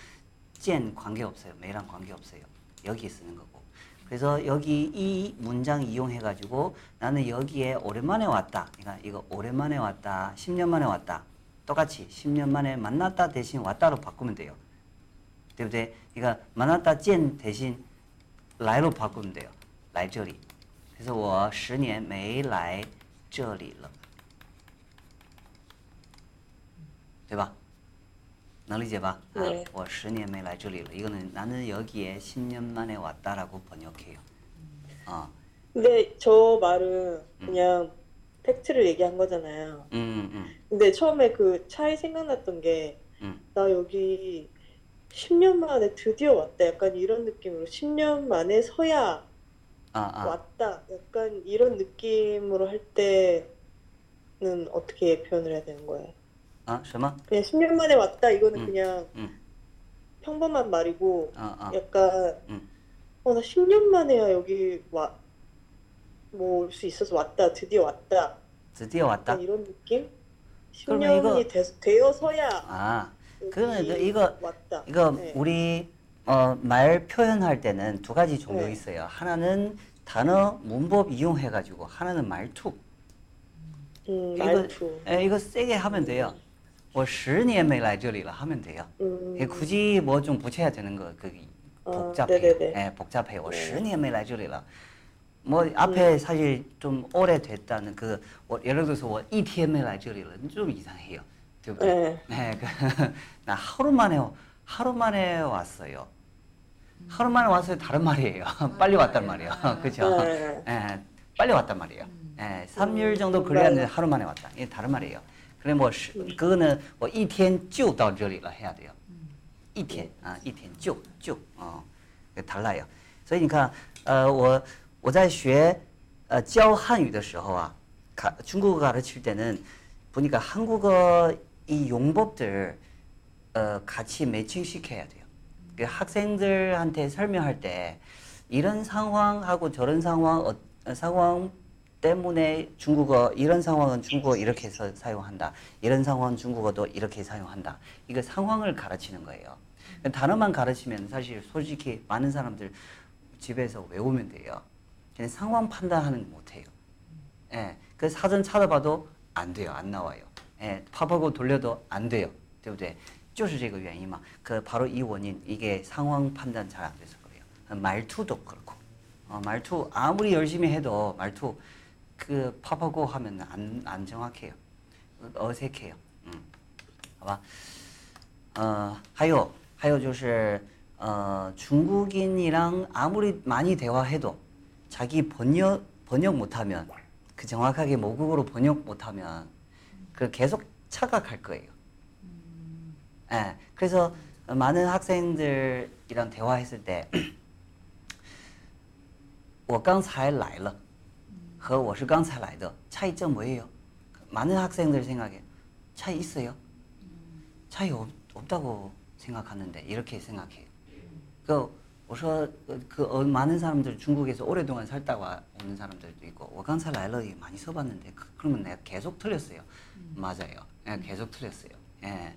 쟤 관계 없어요. 메이랑 관계 없어요. 여기 쓰는 거고. 그래서 여기 이 문장 이용해 가지고 나는 여기에 오랜만에 왔다. 그러니까 이거 오랜만에 왔다. 10년 만에 왔다. 똑같이 10년 만에 만났다 대신 왔다로 바꾸면 돼요. 对不对? 그러니까 만났다 见 대신 来로 바꾸면 돼요. 来这里. 그래서 我十年没来这里了.对吧? 能理解吧? 아, 네. 我十年没来这里了. 이거는 나는 여기에 10년 만에 왔다라고 번역해요. 어. 근데 저 말은 그냥 팩트를 얘기한 거잖아요. 음, 음, 근데 처음에 그 차이 생각났던 게, 음. 나 여기 10년 만에 드디어 왔다. 약간 이런 느낌으로 10년 만에 서야 아, 아. 왔다. 약간 이런 느낌으로 할 때는 어떻게 표현을 해야 되는 거예요? 아, 什么? 그냥 10년 만에 왔다. 이거는 음. 그냥 음. 평범한 말이고, 아, 아. 약간, 음. 어, 나 10년 만에야 여기 와, 뭐올수 있어서 왔다. 드디어 왔다. 드디어 왔다. 약간 이런 느낌? 그러면 10년이 이거- 되, 되어서야 아, 그러면 그 이거- 왔다. 이거 네. 우리 어, 말 표현할 때는 두 가지 종류 네. 있어요. 하나는 단어 문법 이용해 가지고 하나는 말투. 음, 이거- 말투. 에, 이거 세게 하면 돼요. 我十年没来这里了 하면 돼요. 음, 예, 굳이 뭐 좀 붙여야 되는 거 그 어, 복잡해요. 네네네. 예, 복잡해요. 我 네. 十年没来这里了. 뭐 앞에 사실 좀 오래됐다는 그 뭐, 예를 들어서 我一天没来这里了, 좀 이상해요. 对不对? 네. 네, 그, 나 하루 만에 하루 만에 왔어요. 하루 만에 왔어요. 다른 말이에요. 빨리 왔단 말이에요. 그렇죠? 네. 예, 빨리 왔단 말이에요. 예, 3일 정도 걸렸는데 하루 만에 왔다. 이게 다른 말이에요. 그래 뭐 시- 그거는 뭐一天就到这里了 해야 돼요. 一天 아, 一天就就 어. 그 달라요. 所以你看呃我我在学呃教汉语的时候啊 가, 중국어 가르칠 때는 보니까 한국어 이 용법들 어, 같이 매칭시켜야 돼요. 그 학생들한테 설명할 때 이런 상황하고 저런 상황 어, 어, 상황 때문에 중국어 이런 상황은 중국어 이렇게 해서 사용한다. 이런 상황은 중국어도 이렇게 사용한다. 이거 상황을 가르치는 거예요. 단어만 가르치면 사실 솔직히 많은 사람들 집에서 외우면 돼요. 근데 상황 판단하는 거 못해요. 예, 그 사전 찾아봐도 안 돼요, 안 나와요. 예, 팝하고 돌려도 안 돼요, 对不对? 就是这个原因嘛. 그 바로 이 원인 이게 상황 판단 잘 안 돼서 그래요. 말투도 그렇고, 어, 말투 아무리 열심히 해도 말투 그 팝하고 하면 안, 안 정확해요. 어색해요. 음, 好吧?呃，还有还有就是呃 중국인이랑 아무리 많이 대화해도 자기 번역 번역 못하면 그 정확하게 모국어로 번역 못하면 그 계속 착각할 거예요. 예, 그래서 많은 학생들이랑 대화했을 때, 我刚才来了和我是刚才来的 차이점 뭐예요? 많은 학생들 생각에 차이 있어요? 차이 없, 없다고 생각하는데 이렇게 생각해요. 그, 我说, 그 어, 많은 사람들 중국에서 오랫동안 살다 와 오는 사람들도 있고, 我刚才来了 많이 써봤는데 그, 그러면 내가 계속 틀렸어요. 맞아요. 예, 계속 틀렸어요. 예.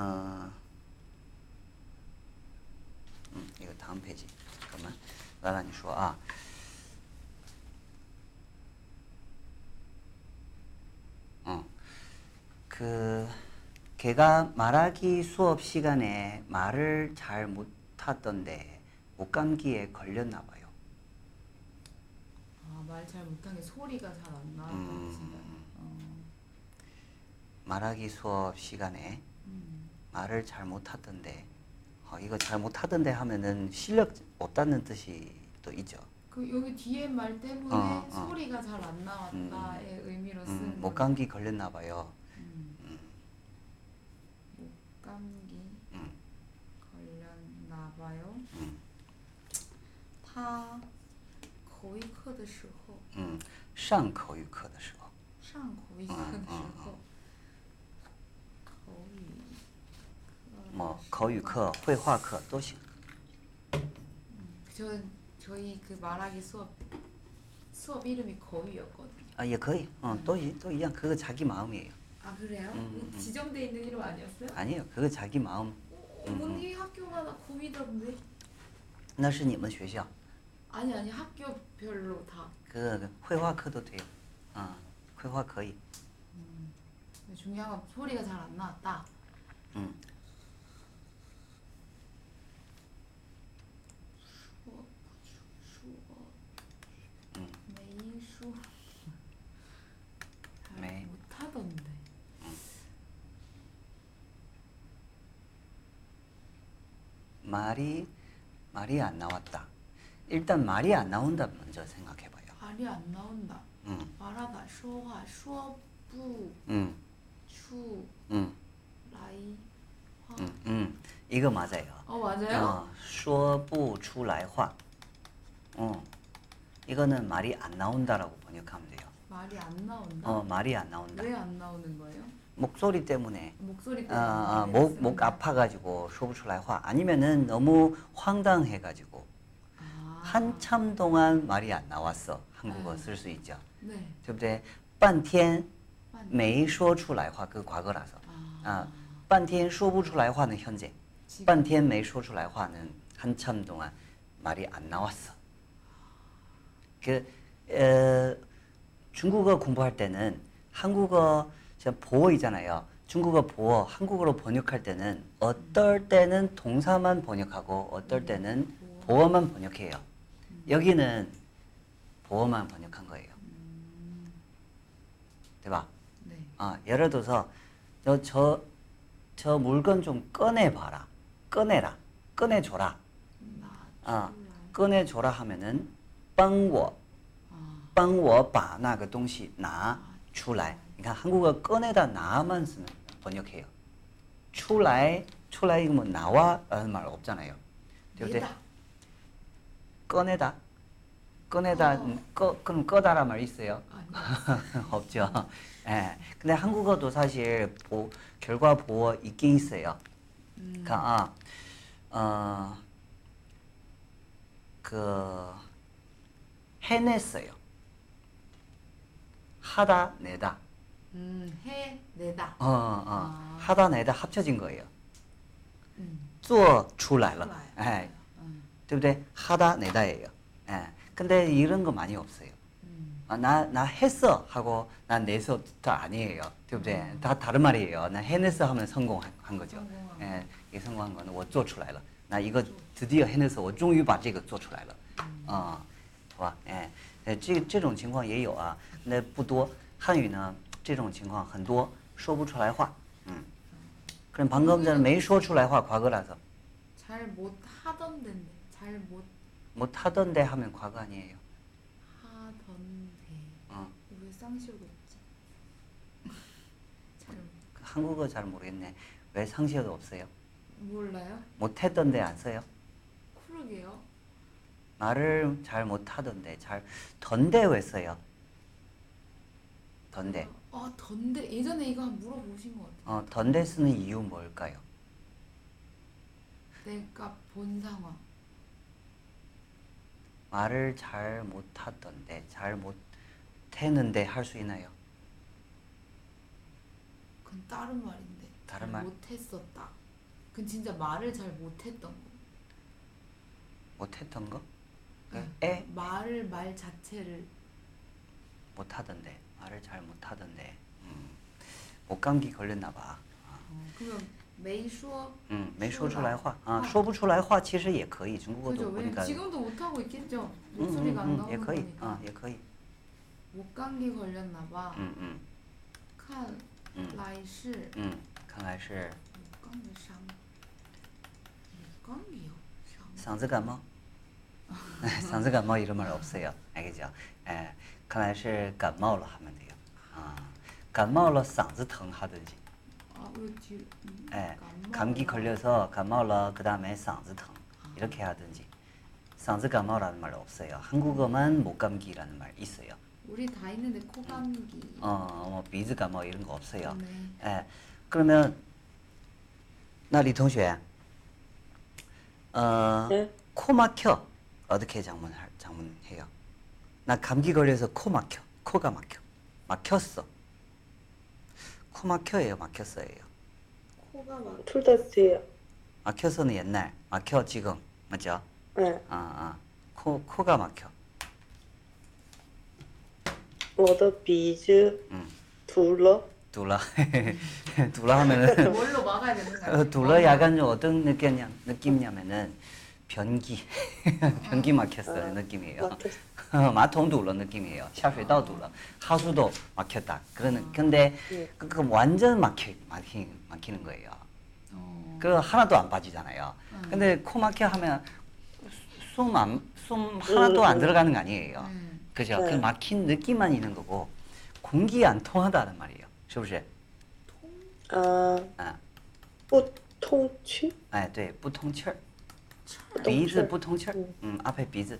어, 음, 이거 다음 페이지. 잠깐만. 나란히 슈아. 아. 어. 그 걔가 말하기 수업 시간에 말을 잘 못하던데 목감기에 걸렸나 봐요. 아, 말 잘 못한 게 소리가 잘 안 나. 음, 어. 말하기 수업 시간에 말을 잘 못하던데 어, 이거 잘 못하던데 하면은 실력 없다는 뜻이 또 있죠. 그 여기 뒤에 말 때문에 어, 어. 소리가 잘 안 나왔다의 의미로 쓰는 음, 거. 목감기 걸렸나 봐요. 음. 목감기 음. 걸렸나 봐요. 음. 他口语课的时候， 음, 上口语课的时候上口语课的时候， 뭐 口语课、绘画课都行. 저 저희 그 말하기 수업 수업 이름이 거위였거든요. 아, 예, 거의. 어, 또, 이- 또 이양 그거 자기 마음이에요. 아 그래요? 음, 음. 지정돼 있는 이름 아니었어요? 아니에요. 그거 자기 마음. 어머니 학교마다 거위던데? 那是你们学校. 아니 아니 학교별로 다. 그绘画课도 돼요. 아, 绘画可以. 근데 중요한 건 소리가 잘 안 나왔다. 음. 말이 말이 안 나왔다. 일단 말이 안 나온다 먼저 생각해 봐요. 말이 안 나온다. 음. 말하다 说话说不 음. 出 음. 来话. 음. 음. 이거 맞아요. 어 맞아요? 어, 说不出来话. 어. 이거는 말이 안 나온다라고 번역하면 돼요. 말이 안 나온다. 어, 말이 안 나온다. 왜 안 나오는 거예요? 목소리 때문에 목소리 아, 때문에. 아, 말을 목, 쓰는 목 거예요? 아파가지고 说不出来话 아니면은 너무 황당해가지고 아. 한참 동안 말이 안 나왔어 한국어 아. 쓸 수 있죠 对. 对不对半天 반- 没说出来话그 과거라서 아. 아, 半天说不出来话는 현재 지금. 半天没说出来话는 한참 동안 말이 안 나왔어 그 어, 중국어 공부할 때는 한국어 저 보어이잖아요. 중국어 보어 한국어로 번역할 때는 어떨 때는 동사만 번역하고 어떨 때는 보어만 번역해요. 여기는 보어만 번역한 거예요. 对吧? 네. 아, 예를 들어서 저, 저, 저 물건 좀 꺼내봐라. 꺼내라. 꺼내줘라. 나. 아, 꺼내줘라 하면은 帮我 아. 帮我把那个东西拿出来. 그러니까 한국어 꺼내다 나만 쓰는 번역해요. 출라이, 출라이 뭐 나와라는 말 없잖아요. 그때 꺼내다, 꺼내다, 어. 꺼, 그럼 꺼다란 말 있어요? 아, 네. 없죠. 예. 네.근데 한국어도 사실 보 결과 보호 있긴 있어요그니까 어 그 해냈어요 하다 내다 음, 해 내다. 어, 어, 아. 하다 내다 합쳐진 거예요. 음. 做出来了. 좋아요. 예. 음. 对不对? 하다 내다예요. 예. 근데 이런 거 많이 없어요. 음. 아, 나, 나 했어 하고 나 내서 다 아니에요. 对不对? 다 다른 말이에요. 나 해냈어 하면 성공한 한 거죠. 성공한 예, 이게 성공한 거는 我做出来了. 나 이거 드디어 해내서 我终于把这个做出来了. 어, 好吧? 예. 예, 这这种情况也有啊. 근데 不多. 한유呢 这种情况很多说不出来话. 음. 그럼 방금 전에 没说出来话 과거라서 잘 못하던데. 잘못 못 하던데 하면 과거 아니에요. 하던데. 어. 왜 쌍시오겠지? 잘 한국어 잘 모르겠네. 왜 상시어도 없어요? 몰라요? 못 했던데 안 써요? 그러게요. 말을 잘 못하던데 잘 던데 왜 써요? 던데 아, 던데 예전에 이거 한 물어보신 것 같아요. 어 던데 쓰는 이유 뭘까요? 내가 본 상황. 말을 잘 못하던데 잘 못했는데 할 수 있나요? 그건 다른 말인데. 다른 잘 말? 못했었다. 그건 진짜 말을 잘 못했던 거. 못했던 거? 응. 에? 말을 말 자체를 못하던데 말을 잘 못하던데 음. 목감기 걸렸나 봐. 어, 그러면 没说 음, 没说出来话啊话说不出来话其实也可以 중국어도 그죠? 보니까 왜냐면 지금도 못 하고 있겠죠. 음, 목소리가 안 음, 음, 나오는 也可以 거니까. 아, 也可以 목감기 걸렸나 봐. 음, 음, 看嗯来是嗯看来是 목감기 상. 목감기요. 상. 嗓子感冒 嗓子感冒 이런 말 없어요 알겠죠? 예, 看来是感冒了 하면 돼요 아, 感冒了嗓子疼 하든지 아, 왜 뒤? 음, 예, 감마가- 감기 걸려서 감마了그 다음에 嗓子疼 이렇게 하든지 嗓子感冒라는 말 없어요 한국어만 목감기라는 말 있어요 우리 다 있는데 코감기. 어, 뭐 비즈 감마 이런 거 없어요 네. 예, 그러면 나李同学 어, 네. 코 막혀 어떻게 장문 장문해요? 나 감기 걸려서 코 막혀 코가 막혀 막혔어 코 막혀예요 막혔어예요 코가 막 둘 다 돼요. 막혀서는 옛날 막혀 지금 맞죠? 네. 아, 아. 코 코가 막혀 我的鼻子 음. 堵了， 둘라 둘라 하면은 뭘로 막아야 되는 거야? 어, 둘러 약간 좀 어떤 느낌이냐, 느낌이냐면은 변기 변기 막혔어요 느낌이에요. 막혔어. 마통 둘러 느낌이에요. 下水道 둘러 하수도 막혔다. 그러는 근데 예. 그, 그 완전 막혀 막히, 막히는 거예요. 어. 그 하나도 안 빠지잖아요. 음. 근데 코 막혀 하면 숨안숨 하나도 안 음, 음. 들어가는 거 아니에요. 음. 그죠? 네. 그 막힌 느낌만 있는 거고 공기 안 통하다는 말이에요. 是不是?啊，啊不通气，哎，对，不通气儿，不通鼻子气儿不通气儿嗯， 음, 앞에鼻子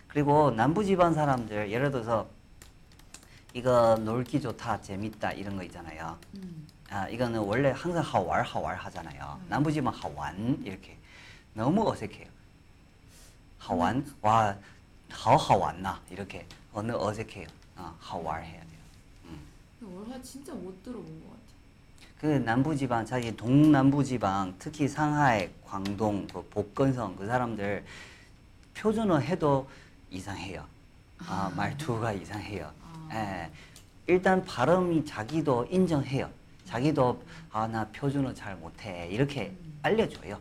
어, 그리고 남부지방 사람들 예를 들어서 이거 놀기 좋다, 재밌다 이런 거 있잖아요. 음. 아, 이거는 원래 항상 하왈 하왈 하잖아요. 음. 남부지방 하완 이렇게 너무 어색해요. 하완 와, 하하완나 이렇게 어느 어색해요. 어, 하왈 해야 돼요. 월화 진짜 못 들어본 것 같아. 그 남부지방 자기 동남부지방 특히 상하이, 광동, 그 복건성 그 사람들 표준어 해도 이상해요. 아, 말투가 이상해요. 아. 예. 일단 발음이 자기도 인정해요. 자기도 아 나 표준어 잘 못해 이렇게 알려줘요.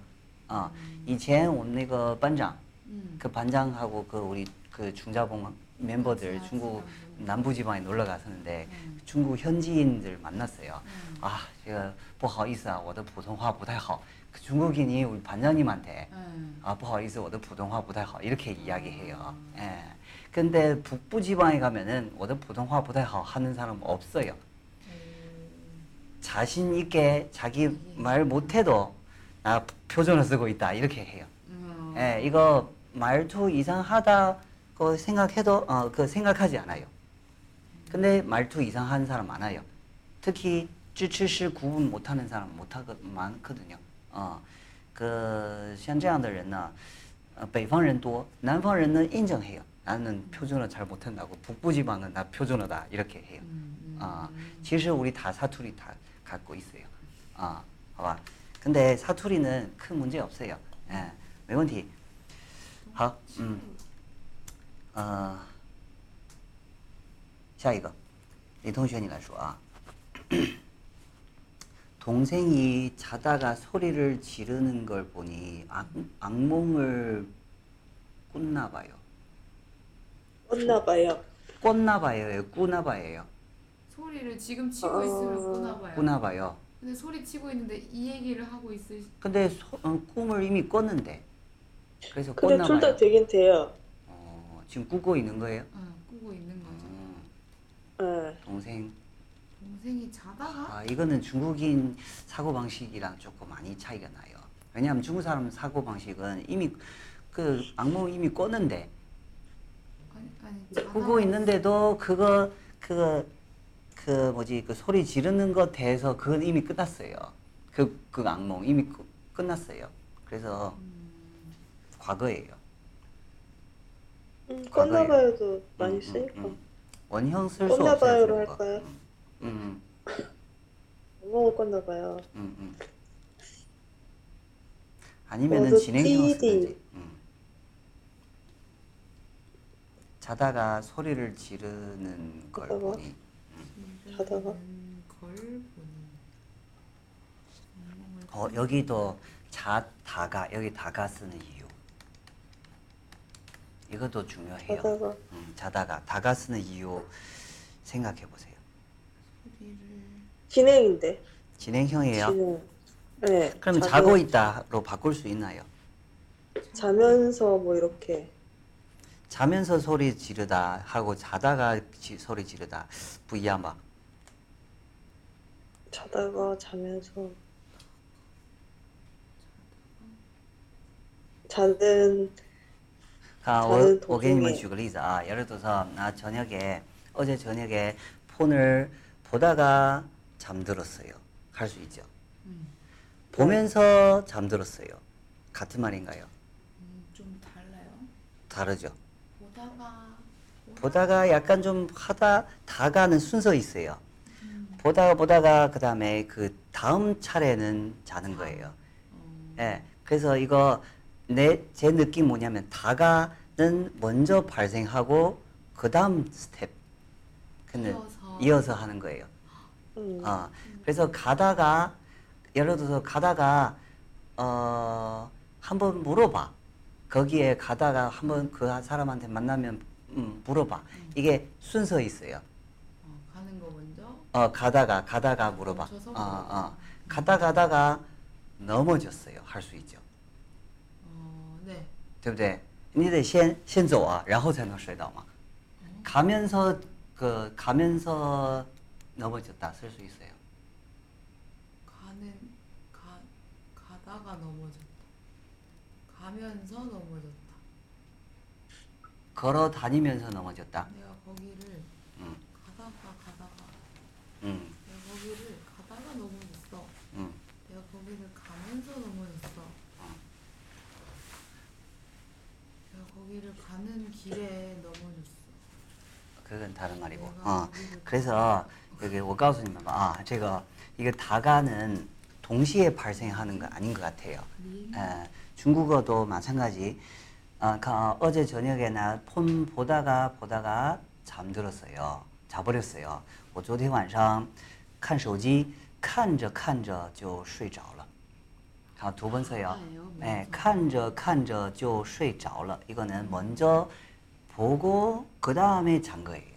어, 이前我们那个班长 음. 그 반장하고 그 우리 그 중자봉 멤버들 아, 중국 중자봉. 남부지방에 놀러 갔었는데 음. 중국 현지인들 만났어요. 음. 아, 제가 不好意思啊,我的普通话不太好. 그 중국인이 우리 반장님한테 음. 아, 不好意思,我的普通话不太好. 이렇게 이야기해요. 예. 근데 북부 지방에 가면은 我的普通话不太好 하는 사람 없어요. 자신 있게 자기 말 못해도 나 표준어 쓰고 있다 이렇게 해요. 음. 예, 이거 말투 이상하다고 생각해도 어, 그 생각하지 않아요. 근데 말투 이상한 사람 많아요. 특히 쯔츠시 구분 못하는 사람 못하거 많거든요. 어, 그, 像这样的人呢, 어, 北方人多, 南方人은 인정해요. 나는 표준어 잘 못한다고. 북부 지방은 나 표준어다 이렇게 해요. 음. 아, 其实 우리 다 사투리 다 갖고 있어요. 아, 봐봐. 근데 사투리는 큰 문제 없어요. 예, 没问题. 好, 음, 어, 下一个,李同学你来说啊. 동생이 자다가 소리를 지르는 걸 보니 악, 악몽을 꾼나 봐요. 꿨나 봐요. 꿨나 봐요. 꾸나 봐요. 소리를 지금 치고 어. 있으면 꾸나 봐요. 꾸나 봐요. 근데 소리 치고 있는데 이 얘기를 하고 있을 근데 소, 어, 꿈을 이미 꿨는데 그래서 근데 꿨나 둘 봐요. 다 되긴 돼요. 어, 지금 꾸고 있는 거예요? 어, 꾸고 있는 거죠. 음, 예. 동생 동생이 자다가 아, 이거는 중국인 사고 방식이랑 조금 많이 차이가 나요. 왜냐하면 중국 사람 사고 방식은 이미 그 악몽 이미 꿨는데 아니 아니 자다가 꾸고 있는데도 그거 그거 그 뭐지 그 소리 지르는 것 대해서 그건 이미 끝났어요. 그 그 악몽 이미 끝- 끝났어요. 그래서 과거예요. 음, 과거예요. 껐나봐요도 많이 음, 쓰니까. 음, 음. 원형 쓸수 껐나봐요로 없어요. 그런 거. 할까요? 음, 뭐 껐나봐요. 음, 음. 아니면은 저도 진행형 띠디. 쓰든지. 음. 자다가 소리를 지르는 걸? 보니 자다가? 걸 보니 악몽을 어 여기도 자다가 여기 다가 쓰는 이유 이것도 중요해요. 자다가 음, 자다가 다가 쓰는 이유 생각해 보세요. 진행인데. 진행형이에요. 진행. 네. 그럼 자면, 자고 있다로 바꿀 수 있나요? 자면서 뭐 이렇게. 자면서 소리 지르다 하고 자다가 지, 소리 지르다 부이야마 자다가 자면서 자는 아, 오, 오게님은 주글리즈 아, 예를 들어서 나 저녁에 어제 저녁에 폰을 보다가 잠들었어요. 할 수 있죠. 음, 보면서 잠들었어요. 같은 말인가요? 음, 좀 달라요. 다르죠. 보다가 보다가 약간 좀 하다 다가는 순서 있어요. 음, 보다가 보다가 그다음에 그 다음 차례는 자는 거예요. 어, 예. 그래서 이거 내 제 느낌 뭐냐면 다가는 먼저 발생하고 그다음 스텝 근데 이어서. 이어서 하는 거예요. 음, 어. 그래서 가다가 예를 들어서 가다가 어 한번 물어봐. 거기에 가다가 한번 그 사람한테 만나면 음, 물어봐. 이게 순서 있어요. 어, 가는 거 먼저 어 가다가 가다가 물어봐. 멈춰서 어, 물어봐. 어. 가다 가다가 넘어졌어요. 할 수 있죠. 어, 네. 对不对？你得先先走啊，然后才能摔倒嘛。 가면서 그 가면서 넘어졌다 쓸 수 있어요. 가는 가 가다가 넘어졌다. 가면서 넘어졌다. 걸어 다니면서 넘어졌다. 내가 거기를 음, 가다가 가다가 음, 내가 거기를 가다가 넘어졌어. 음. 내가 거기를 가면서 넘어졌어. 내가 거기를 가는 길에 넘어졌어. 그건 다른 말이고. 내가 어. 거기를 그래서 여기 我告诉你们吧 아, 제가 이거 다가는 동시에 발생하는 거 아닌 것 같아요. 리 에, 중국어도 마찬가지. 아, 가- 어제 저녁에 나 폰 보다가 보다가 잠들었어요. 자버렸어요. 我昨天晚上看手机看着看着就睡着了. 아, 두 번 써요. 다예요, 네, 먼저. 看着看着就睡着了. 이거는 먼저 보고 그 다음에 잔 거예요.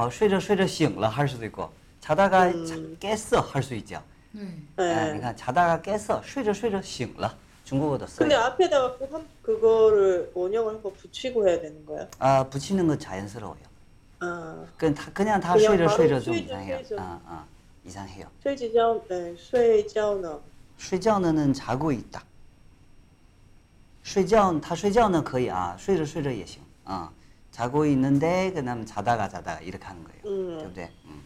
哦，睡着睡着醒了할 수도 있고, 자다가 음. 자- 깼어 할 수 있죠. 네. 예, 네. 你看 자다가 깼어, 睡着睡着醒了. 중국어도 써요. 근데 앞에다가 꼭 한, 그거를 원형을 한번 붙이고 해야 되는 거야? 아, 붙이는 건 자연스러워요. 아, 그냥 다 그냥 다 그냥 睡着 바로 睡着좀睡着 이상해요. 睡着. 아, 아, 이상해요. 睡觉, 네, 睡觉呢?睡觉呢는 자고 있다. 睡觉他睡觉呢可以啊, 睡着睡着也行. 아, 자고 있는데 그다음 자다가 자다가 이렇게 하는 거예요. 음. 对不对? 음.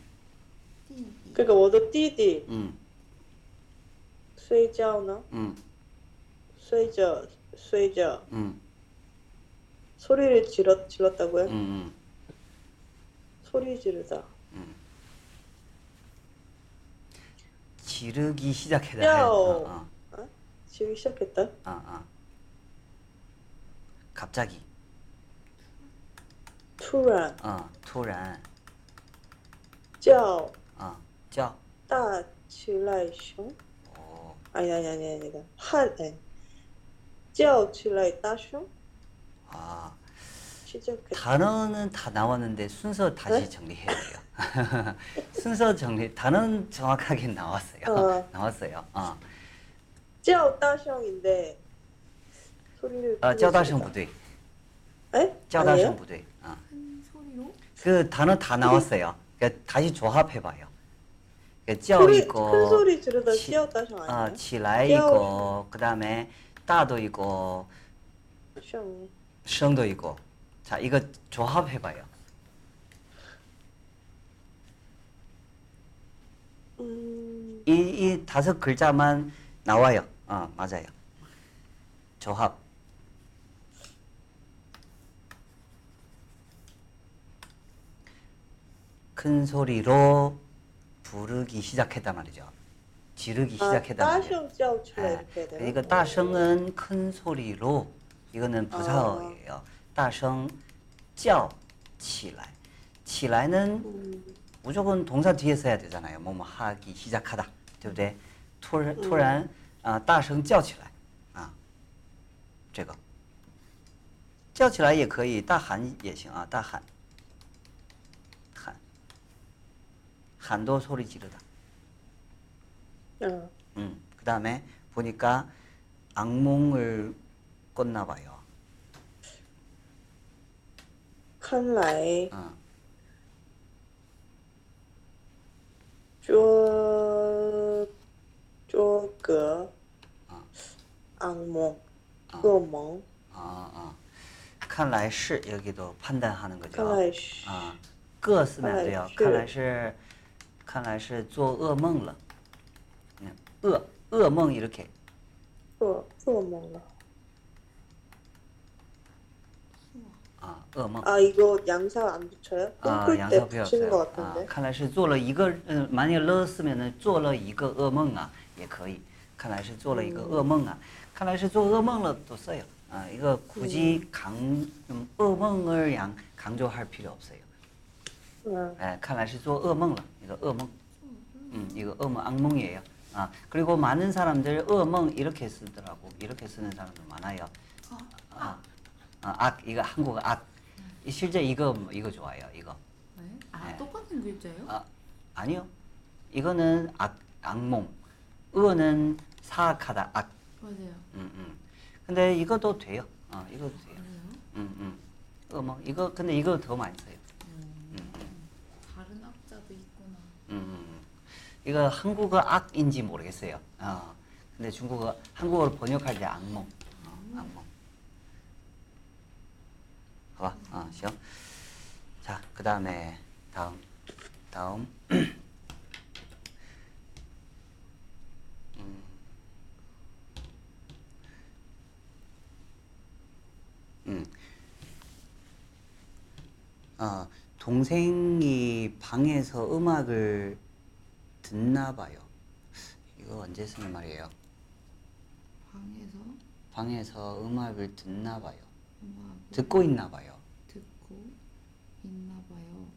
弟弟 그러니까 워더 띠디 음. 睡觉呢? 음. 睡着睡着 음. 소리를 질렀, 질렀다고요? 음. 음. 소리 지르다. 지르기 시작해다. 야. 어, 어, 지르기 시작했다. 어, 어. 갑자기. 突然 어, 突然. 叫 叫大起来熊， 오, 아니 아니 아니 아니다. 한 네. 叫起来大熊 아 시작해. 단어는 다 나왔는데 순서 다시 네? 정리해야 돼요. 순서 정리 단어는 정확하게 나왔어요. 어. 나왔어요. 어. 叫大熊인데 소리를 아, 叫大声 부르시다. 不对. 에? 叫大声 아니에요? 不对. 그 단어 다 나왔어요. 그러니까 다시 조합해봐요. 그러니까 쪄 소리 큰 있고, 소리 그 다음에 따도 있고, 生도이고. 자, 이거 조합해봐요. 이, 이 다섯 글자만 나와요. 어, 맞아요. 조합. 큰 소리로 부르기 시작했단 말이죠. 지르기 아, 시작했단 말이에요. 大熊叫起来 예, 이렇게 해야 되나? 이거 따성은 큰 소리로 이거는 부사어예요. 따성 叫起来. 起来는 음, 무조건 동사 뒤에 써야 되잖아요. 뭐뭐 하기 시작하다. 对不对?突然突然啊大声叫起来啊这个叫起来也可以大喊也行啊大喊喊 한도 소리 지르다. 어, 음. 그다음에 보니까 악몽을 꿨나 봐요. 看来 어. 做做个啊악몽噩梦 어, 어. 看来是 여기도 판단하는 거죠. 看来是 아, 个 쓰면 안 돼요. 看来是看来是 看来是做噩梦了. 네, 噩噩梦 이렇게 噩噩梦了 아, 噩梦. 아 이거 양사 안 붙여요? 아, 끊을 때 양사 필요 붙이는 것 없어요. 아, 같은데 看来是做了一个 음, 만약에 러 쓰면은 做了一个噩梦啊也可以.看来是做了一个噩梦啊.看来是做噩梦了또 써요. 아, 이거 굳이 강 좀噩梦을 양 강조할 필요 없어요. 응. 예, 看来是做噩梦了. 이거 어몽. 음, 이거 어몽 악몽이에요. 아, 그리고 많은 사람들 어몽 이렇게 쓰더라고. 이렇게 쓰는 사람도 많아요. 어, 아, 아, 악 이거 한국어 악. 이 실제 이거 이거 좋아요. 이거. 네? 아 네. 똑같은 글자예요? 아, 아니요. 이거는 악 악몽. 어는 사악하다 악. 맞아요. 음, 음. 근데 이것도 돼요. 어, 이것도 돼요. 아, 그래요? 음, 음. 어몽 이거 근데 이거 더 많이 써요. 음, 이거 한국어 악인지 모르겠어요. 어, 근데 중국어, 한국어로 번역할 때 악몽. 어, 악몽. 好吧, 어, 시험. 자, 그 다음에 다음, 다음. 음. 음. 어, 동생이 방에서 음악을 듣나 봐요. 이거 언제 쓰는 말이에요? 방에서 방에서 음악을 듣나 봐요. 음악을 듣고 있나 봐요. 듣고 있나 봐요.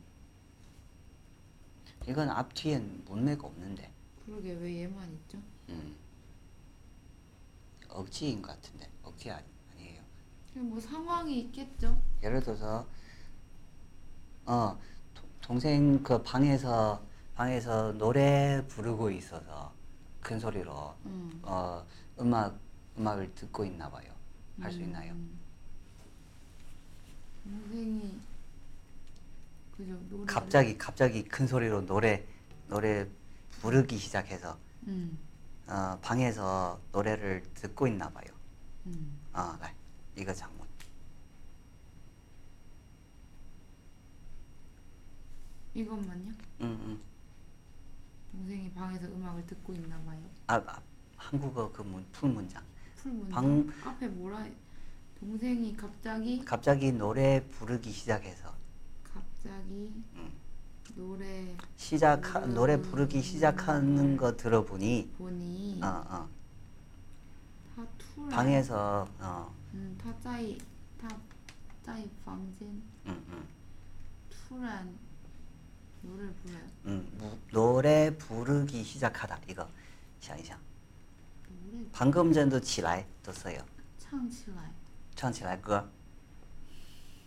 이건 앞뒤엔 문맥 없는데. 그러게 왜 얘만 있죠? 음. 억지인 것 같은데. 억지 아니, 아니에요. 그냥 뭐 상황이 있겠죠? 예를 들어서 어 도- 동생 그 방에서 방에서 노래 부르고 있어서 큰 소리로 응. 어 음악 음악을 듣고 있나 봐요. 할 수 있나요? 음. 동생이 그죠 노래 갑자기 갑자기 큰 소리로 노래 노래 부르기 시작해서 응. 어, 방에서 노래를 듣고 있나 봐요. 응. 아, 네. 이거 장문. 이것만요? 음, 음. 동생이 방에서 음악을 듣고 있나 봐요. 아, 아 한국어 그 문, 풀 문장. 풀 문장 방- 앞에 뭐라 해? 동생이 갑자기 갑자기 노래 부르기 시작해서 갑자기 음. 노래 시작 음. 노래 부르기 시작하는 거 들어보니 보니 어, 어. 타 투란 방에서 어, 음, 타짜이 타 짜이 방진 음, 음. 투란 노래 불러요. 음, 무- 노래 부르기 시작하다 이거 想一想 노래 방금 전도 起来도 써요 唱起来.唱起来歌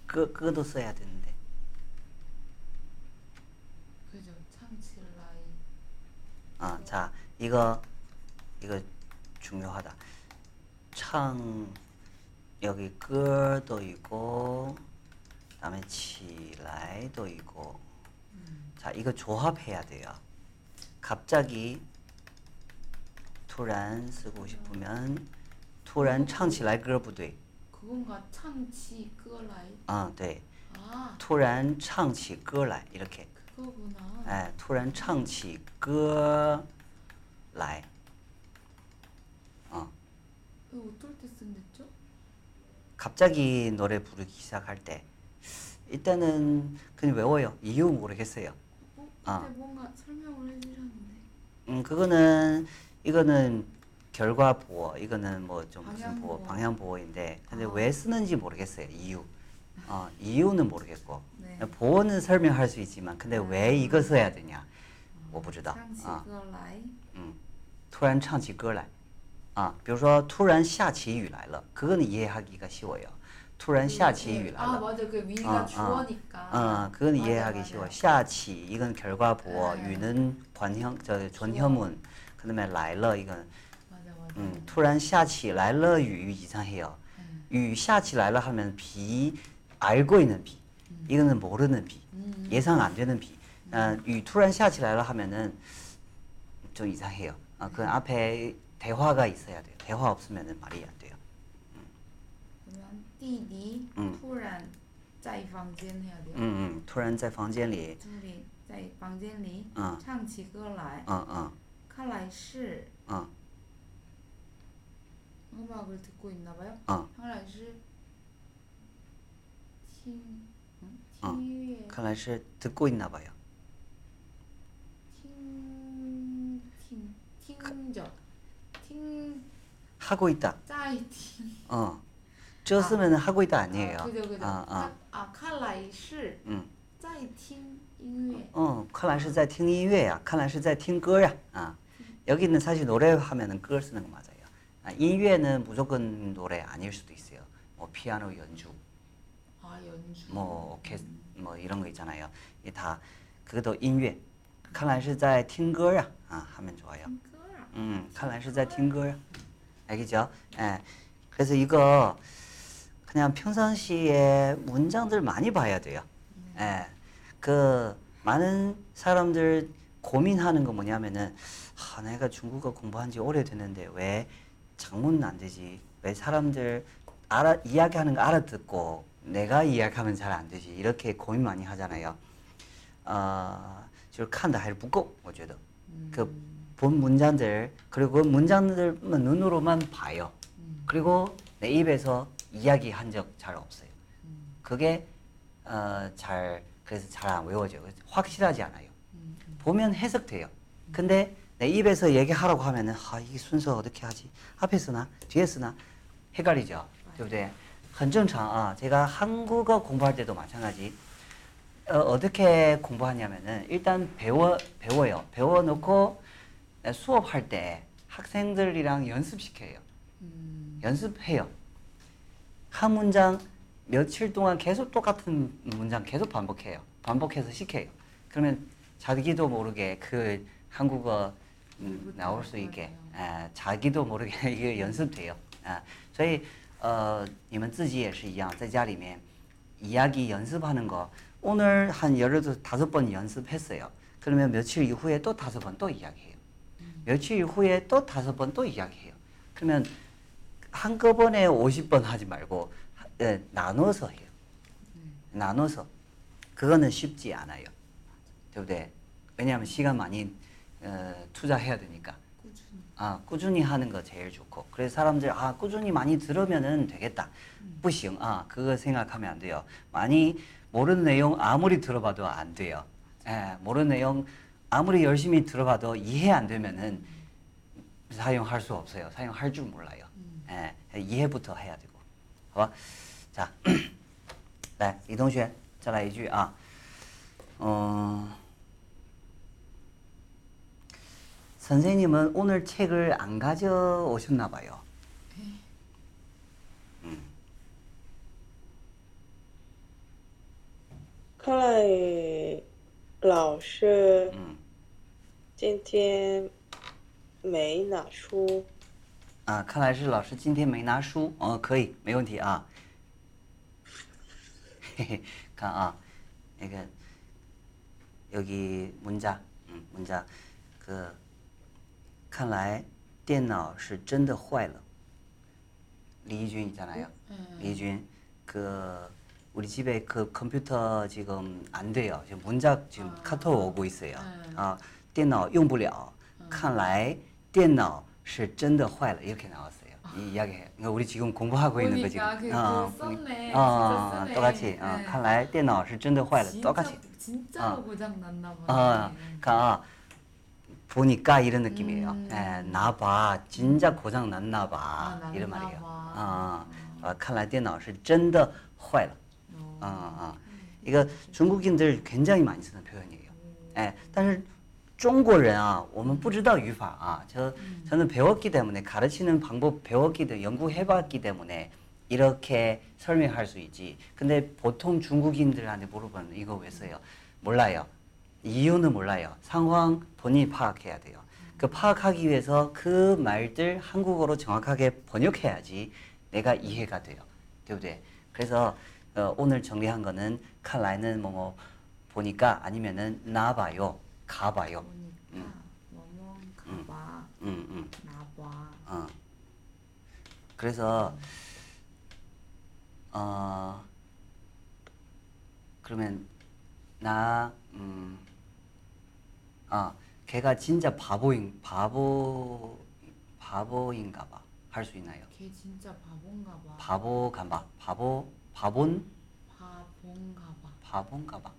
歌歌도 써야 되는데 그죠. 唱起来. 아, 자 이거 이거 중요하다. 창 여기 끄도 있고 그다음에 起来도 있고 자 이거 조합해야 돼요. 갑자기 突然 쓰고 싶으면 突然唱起来歌不对 그건가 唱起歌来. 아, 네. 아, 突然唱起歌来 이렇게 그거구나. 哎，突然唱起歌来，어, 이거 어떨 때 쓴댔죠? 갑자기 노래 부르기 시작할 때 일단은 그냥 외워요. 이유 모르겠어요. 어? 아. 그때 뭔가 설명을 해주셨는데. 음, 그거는 이거는 결과 보호, 이거는 뭐 좀 무슨 방향 보호, 보호. 방향 보호인데 근데 아. 왜 쓰는지 모르겠어요. 이유. 어, 이유는 모르겠고 네. 보호는 설명할 수 있지만 근데 왜 이거 써야 되냐? 我不知道 唱起 아. 歌来.嗯，突然唱起歌来，啊，比如说突然下起雨来了，그거는 이해하기가 쉬워요. 突然下起雨来 아 了， 맞아 그 위가 아, 아. 주어니까. 아, 그건 맞아, 이해하기 맞아. 쉬워. 下起 이건 결과 보어, 네. 유는 관형 저 존혐문, 그다음에 来了 이건 맞아 맞아. 음, 突然下起来了雨 이상해요. 음. 雨下起来了 하면 비 알고 있는 비, 이거는 모르는 비, 음. 예상 안 되는 비. 아, 雨突然下起来了 하면은 좀 이상해요. 아, 그 앞에 대화가 있어야 돼요. 대화 없으면은 말이 안 돼요. 그러면 弟弟嗯突然在房间 해야 돼요. 嗯嗯，突然在房间里， 둘이 在房间里嗯唱起歌来.嗯嗯看来是嗯 음악을 듣고 있나 봐요. 嗯，看来是听嗯啊听音乐看来是듣고 있나 봐요. 听听听着听 하고 있다. 在听 어, 저 쓰면 하고 있다 아니에요. 아, 그죠 그죠. 아, 아, 啊，看来是嗯，在听音乐。 어, 看来是在听音乐呀. 看来是在听歌呀. 아, 여기는 사실 노래 하면은歌 쓰는 거 맞아요. 아,音乐는 무조건 노래 아닐 수도 있어요. 뭐 피아노 연주, 아 연주. 뭐 오케 뭐 이런 거 있잖아요. 이게 다 그것도 音乐.看来是在听歌呀. 아, 하면 좋아요. 听歌啊。 음, 看来是在听歌. 알겠죠? 예. 그래서 이거 그냥 평상시에 문장들 많이 봐야 돼요. 예. 그 많은 사람들 고민하는 거 뭐냐면은 아, 내가 중국어 공부한 지 오래됐는데 왜 장문은 안 되지? 왜 사람들 알아 이야기하는 거 알아듣고 내가 이야기하면 잘 안 되지? 이렇게 고민 많이 하잖아요. 어, 就是看的还是不够,我觉得. 그 본 문장들 그리고 그 문장들만 눈으로만 봐요. 그리고 내 입에서 이야기한 적 잘 없어요. 그게 어, 잘 그래서 잘 안 외워져요. 확실하지 않아요. 보면 해석돼요. 근데 내 입에서 얘기하라고 하면은 아, 이 순서 어떻게 하지? 앞에 쓰나 뒤에 쓰나 헷갈리죠. 对不对? 很正常啊. 제가 한국어 공부할 때도 마찬가지. 어, 어떻게 공부하냐면은 일단 배워 배워요. 배워 놓고 수업할 때 학생들이랑 연습시켜요. 연습해요. 한 문장 며칠 동안 계속 똑같은 문장 계속 반복해요. 반복해서 시켜요. 그러면 자기도 모르게 그 한국어 음, 나올 수 있게 아, 자기도 모르게 이게 연습돼요. 아, 所以呃你们自己也是一样在家里面 이야기 연습하는 거 오늘 한 예를 들어 다섯 번 연습했어요. 그러면 며칠 이후에 또 다섯 번 또 이야기해요. 며칠 이후에 또 다섯 번 또 이야기해요. 그러면 한꺼번에 50번 하지 말고 하- 예, 나눠서 해요. 나눠서. 그거는 쉽지 않아요. 对不对? 왜냐하면 시간 많이 어, 투자해야 되니까. 꾸준히. 아, 꾸준히 하는 거 제일 좋고. 그래서 사람들 아, 꾸준히 많이 들으면은 되겠다. 不行. 아, 그거 생각하면 안 돼요. 많이 모르는 내용 아무리 들어봐도 안 돼요. 예, 모르는 내용 아무리 열심히 들어봐도 이해 안 되면은 사용할 수 없어요. 사용할 줄 몰라요. 也不得嗨呀，这个，好吧，咋？来，李同学，再来一句啊。嗯。老师，今天没拿书。啊，看来是老师今天没拿书。哦，可以，没问题啊。嘿嘿，看啊，那个여기문자，嗯，문자，그看来电脑是真的坏了。李义军있잖아요. 리준 그 우리 집에 그 컴퓨터 지금 안 돼요. 지금 문자 지금 카톡 오고 있어요. 아, 电脑用不了. 看来电脑 是真的坏了. 이렇게 나왔어요. 이 이야기해요. 그러니까 우리 지금 공부하고 있는 거 지금. 보니까 그- 어, 그 썼네. 어, 진짜 쓰네. 똑같이. 어, 네. 看来电脑是真的坏了. 진짜, 똑같이. 진짜로 어. 고장 났나 보네. 아, 그러니까 보니까 이런 느낌이에요. 음. 예, 나봐, 진짜 고장 났나 봐. 아, 났나 이런 말이에요. 봐. 아, 아, 看来电脑是真的坏了. 어. 아, 아. 이거 중국인들 굉장히 많이 쓰는 표현이에요. 예, 但是 中国人啊, 我们不知道语法啊. 저 저는 배웠기 때문에 가르치는 방법 배웠기 때문에 연구해봤기 때문에 이렇게 설명할 수 있지. 근데 보통 중국인들한테 물어보면 이거 왜 써요? 몰라요. 이유는 몰라요. 상황 본인이 파악해야 돼요. 그 파악하기 위해서 그 말들 한국어로 정확하게 번역해야지 내가 이해가 돼요. 对不对? 그래서 어, 오늘 정리한 거는 看来는 뭐뭐 보니까 아니면은 나봐요, 가봐요. 보니까 뭐뭐 가봐 음, 음. 나봐 어. 그래서 어 그러면 나 음. 아, 걔가 진짜 바보인 바보 바보인가 봐. 할 수 있나요? 걔 진짜 바본가 봐 바보가 봐. 바보 바본 바본가 봐 바본가 봐.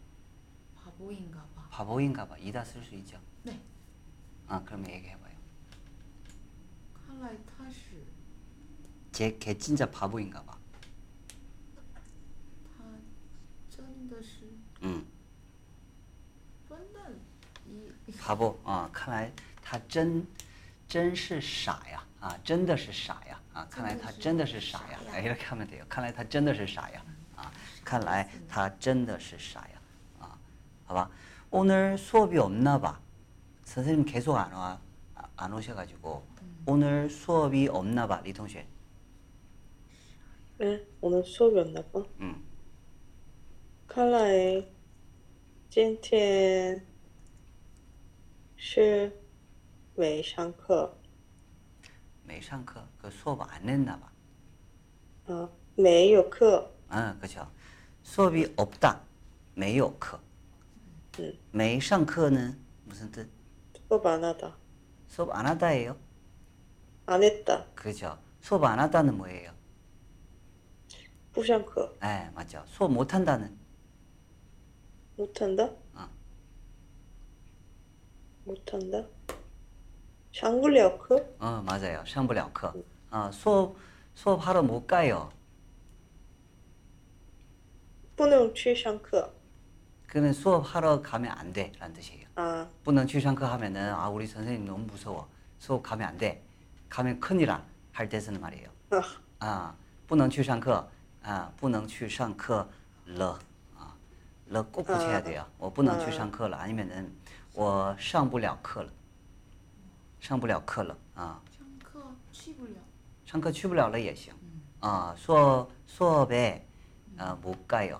바보인가 봐 바보인가 봐. 이다 쓸 수 있죠. 네. 아, 그러면 얘기해 봐요. 看来他是 쟤 걔 진짜 바보인가 봐. 他真的是 음. 笨蛋一 바보. 어, 看来他真真是傻呀. 아, 真的是傻呀. 아, 看来他真的是傻呀. 아, 이렇게 하면 돼요. 看来他真的是傻呀. 아, 看来他真的是傻呀. 아, 봐봐. 오늘 수업이 없나 봐. 선생님 계속 안 와. 아, 안 오셔가지고 오늘 수업이 없나 봐, 리 동생. 嗯，我们说远了吧？ 음. 看来今天是没上课 매上课. 그 수업 안 했나 봐. 啊，没有课。 아, 그렇죠. 수업이 없다. 没有课. 음. 没上课는 무슨 뜻? 수업 안 하다. 수업 안 하다예요. 안 했다. 그렇죠. 수업 안 하다는 뭐예요? 不上课， 네, 맞죠. 수업 못 한다는 못 한다. 어. 못 한다. 上不了课， 어, 맞아요. 上不了课. 어, 수업 수업 하러 못 가요. 不能去上课 그러면 수업 하러 가면 안 돼라는 뜻이에요. 啊。 不能去上课 하면은 아, 우리 선생님 너무 무서워. 수업 가면 안 돼. 가면 큰일이라 할 때 쓰는 말이에요. 啊， 아, 不能去上课. 아, 不能去上课了. 아, 了꼭 붙여야 아. 돼요. 我不能去 아. 上课了 아니면은 我上不了课了.上不了课了. 아. 上课去不了上课去不了了也行. 아, 수업 수업에 아, 못 가요.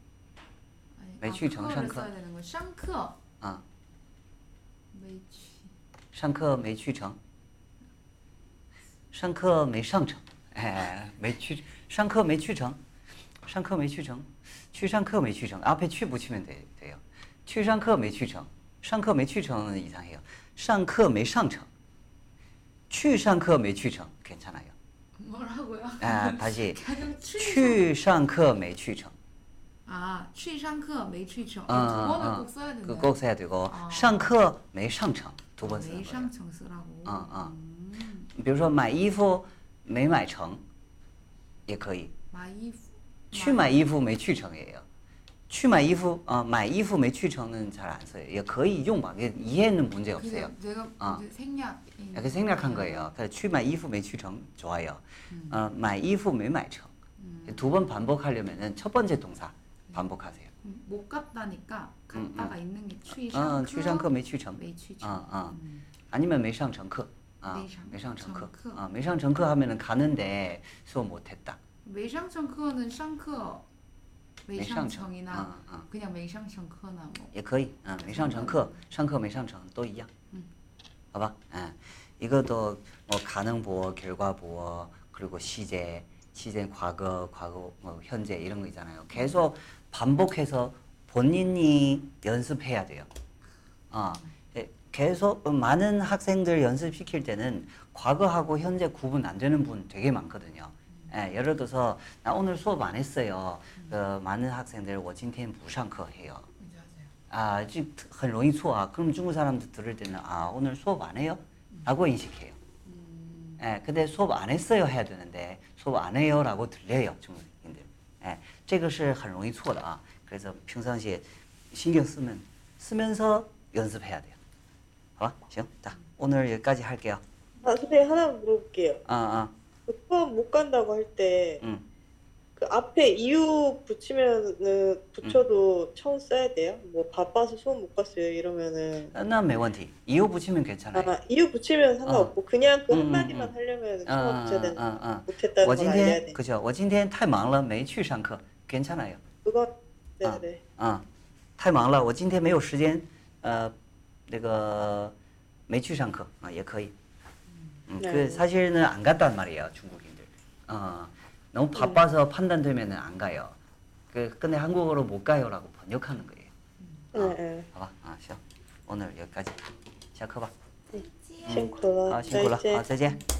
아니, 没去成 아, 上 课 课 써야 되는 거. 上课 아, 没去上课没去成。上课没上成，哎，没去，上课没去成，上课没去成，去上课没去成，앞에취붙이면돼돼요。去上课没去成，上课没去成이상해요。上课没上成，去上课没去成괜찮아요。 뭐라고요? 아, 다시. 그냥 去 去上课没去成. 아, 去上课没去成. 아, 두 번을 아, 꼭 써야 된다. 그 꼭 써야 되고 아. 上课没上成두 번 쓰는 거예요. 매상청 쓰라고. 아, 아. 음, 比如说买衣服没买成也可以买衣服.去买衣服没去成也有去买衣服啊、买衣服没去成는 잘 안 써요. 也可以用吧. 이게 이해는 문제 없어요. 그게 내가 아. 이제 생략. 이렇게 생각한 거예요. 그래서 去买衣服没去成 좋아요. 어, 买衣服没买成. 두 번 반복하려면은 첫 번째 동사 반복하세요. 음, 못 갔다니까 음, 갔다가 있는 게 去 어, 上课.去上课没去成. 没去成. 어, 어. 음. 아니면 没上成课. 아, 没上没上成课. 정课. 아, 没上成课 하면은 가는데 수업 못 했다. 매상청크는 상课매상청이나 아, 아. 그냥 매상청크나 뭐 也可以，嗯，没上成课，上课没上成都一样，嗯，好吧，嗯， 이것도 뭐 가능보어, 결과보어, 그리고 시제, 시제 과거, 과거, 뭐 현재 이런 거 있잖아요. 계속 반복해서 본인이 연습해야 돼요. 어, 예, 계속 많은 학생들 연습시킬 때는 과거하고 현재 구분 안 되는 분 되게 많거든요. 예, 예를 들어서 나 오늘 수업 안 했어요. 그 많은 학생들 我今天不上课 해요. 아, 지- 很容易错啊. 그럼 중국 사람들 들을 때는 아, 오늘 수업 안 해요? 라고 인식해요. 예, 근데 수업 안 했어요 해야 되는데 수업 안 해요 라고 들려요, 중국인들. 예, 这个是很容易错的啊. 그래서 평상시에 신경 쓰면 쓰면서 연습해야 돼요. 好吧? 行. 자, 오늘 여기까지 할게요. 아, 선생님 하나 물어볼게요. 아, 아. 그 수업 못 간다고 할 때 그 음. 앞에 이유 붙이면은 붙여도 처음 써야 돼요? 뭐 바빠서 수업 못 갔어요 이러면은 那没问题. 이유 붙이면 괜찮아요. 아 이유 붙이면 상관없고 그냥 그 음, 음, 한마디만 음. 하려면 아, 처음 붙여야 아, 되는 아, 아. 못했다는 我 걸 今 알려야 天 돼. 그죠? 我今天太忙了没去上课. 괜찮아요. 그거 아. 네네. 啊，太忙了，我今天没有时间，呃，那个没去上课啊，也可以。음, 네. 그 사실은 안 갔단 말이에요, 중국인들. 어, 너무 바빠서 판단되면은 안 가요. 그 근데 한국어로 못 가요라고 번역하는 거예요. 네, 네. 봐봐, 아, 시작. 오늘 여기까지. 시작해봐. 辛苦了， 아, 辛苦了，再见好，再见。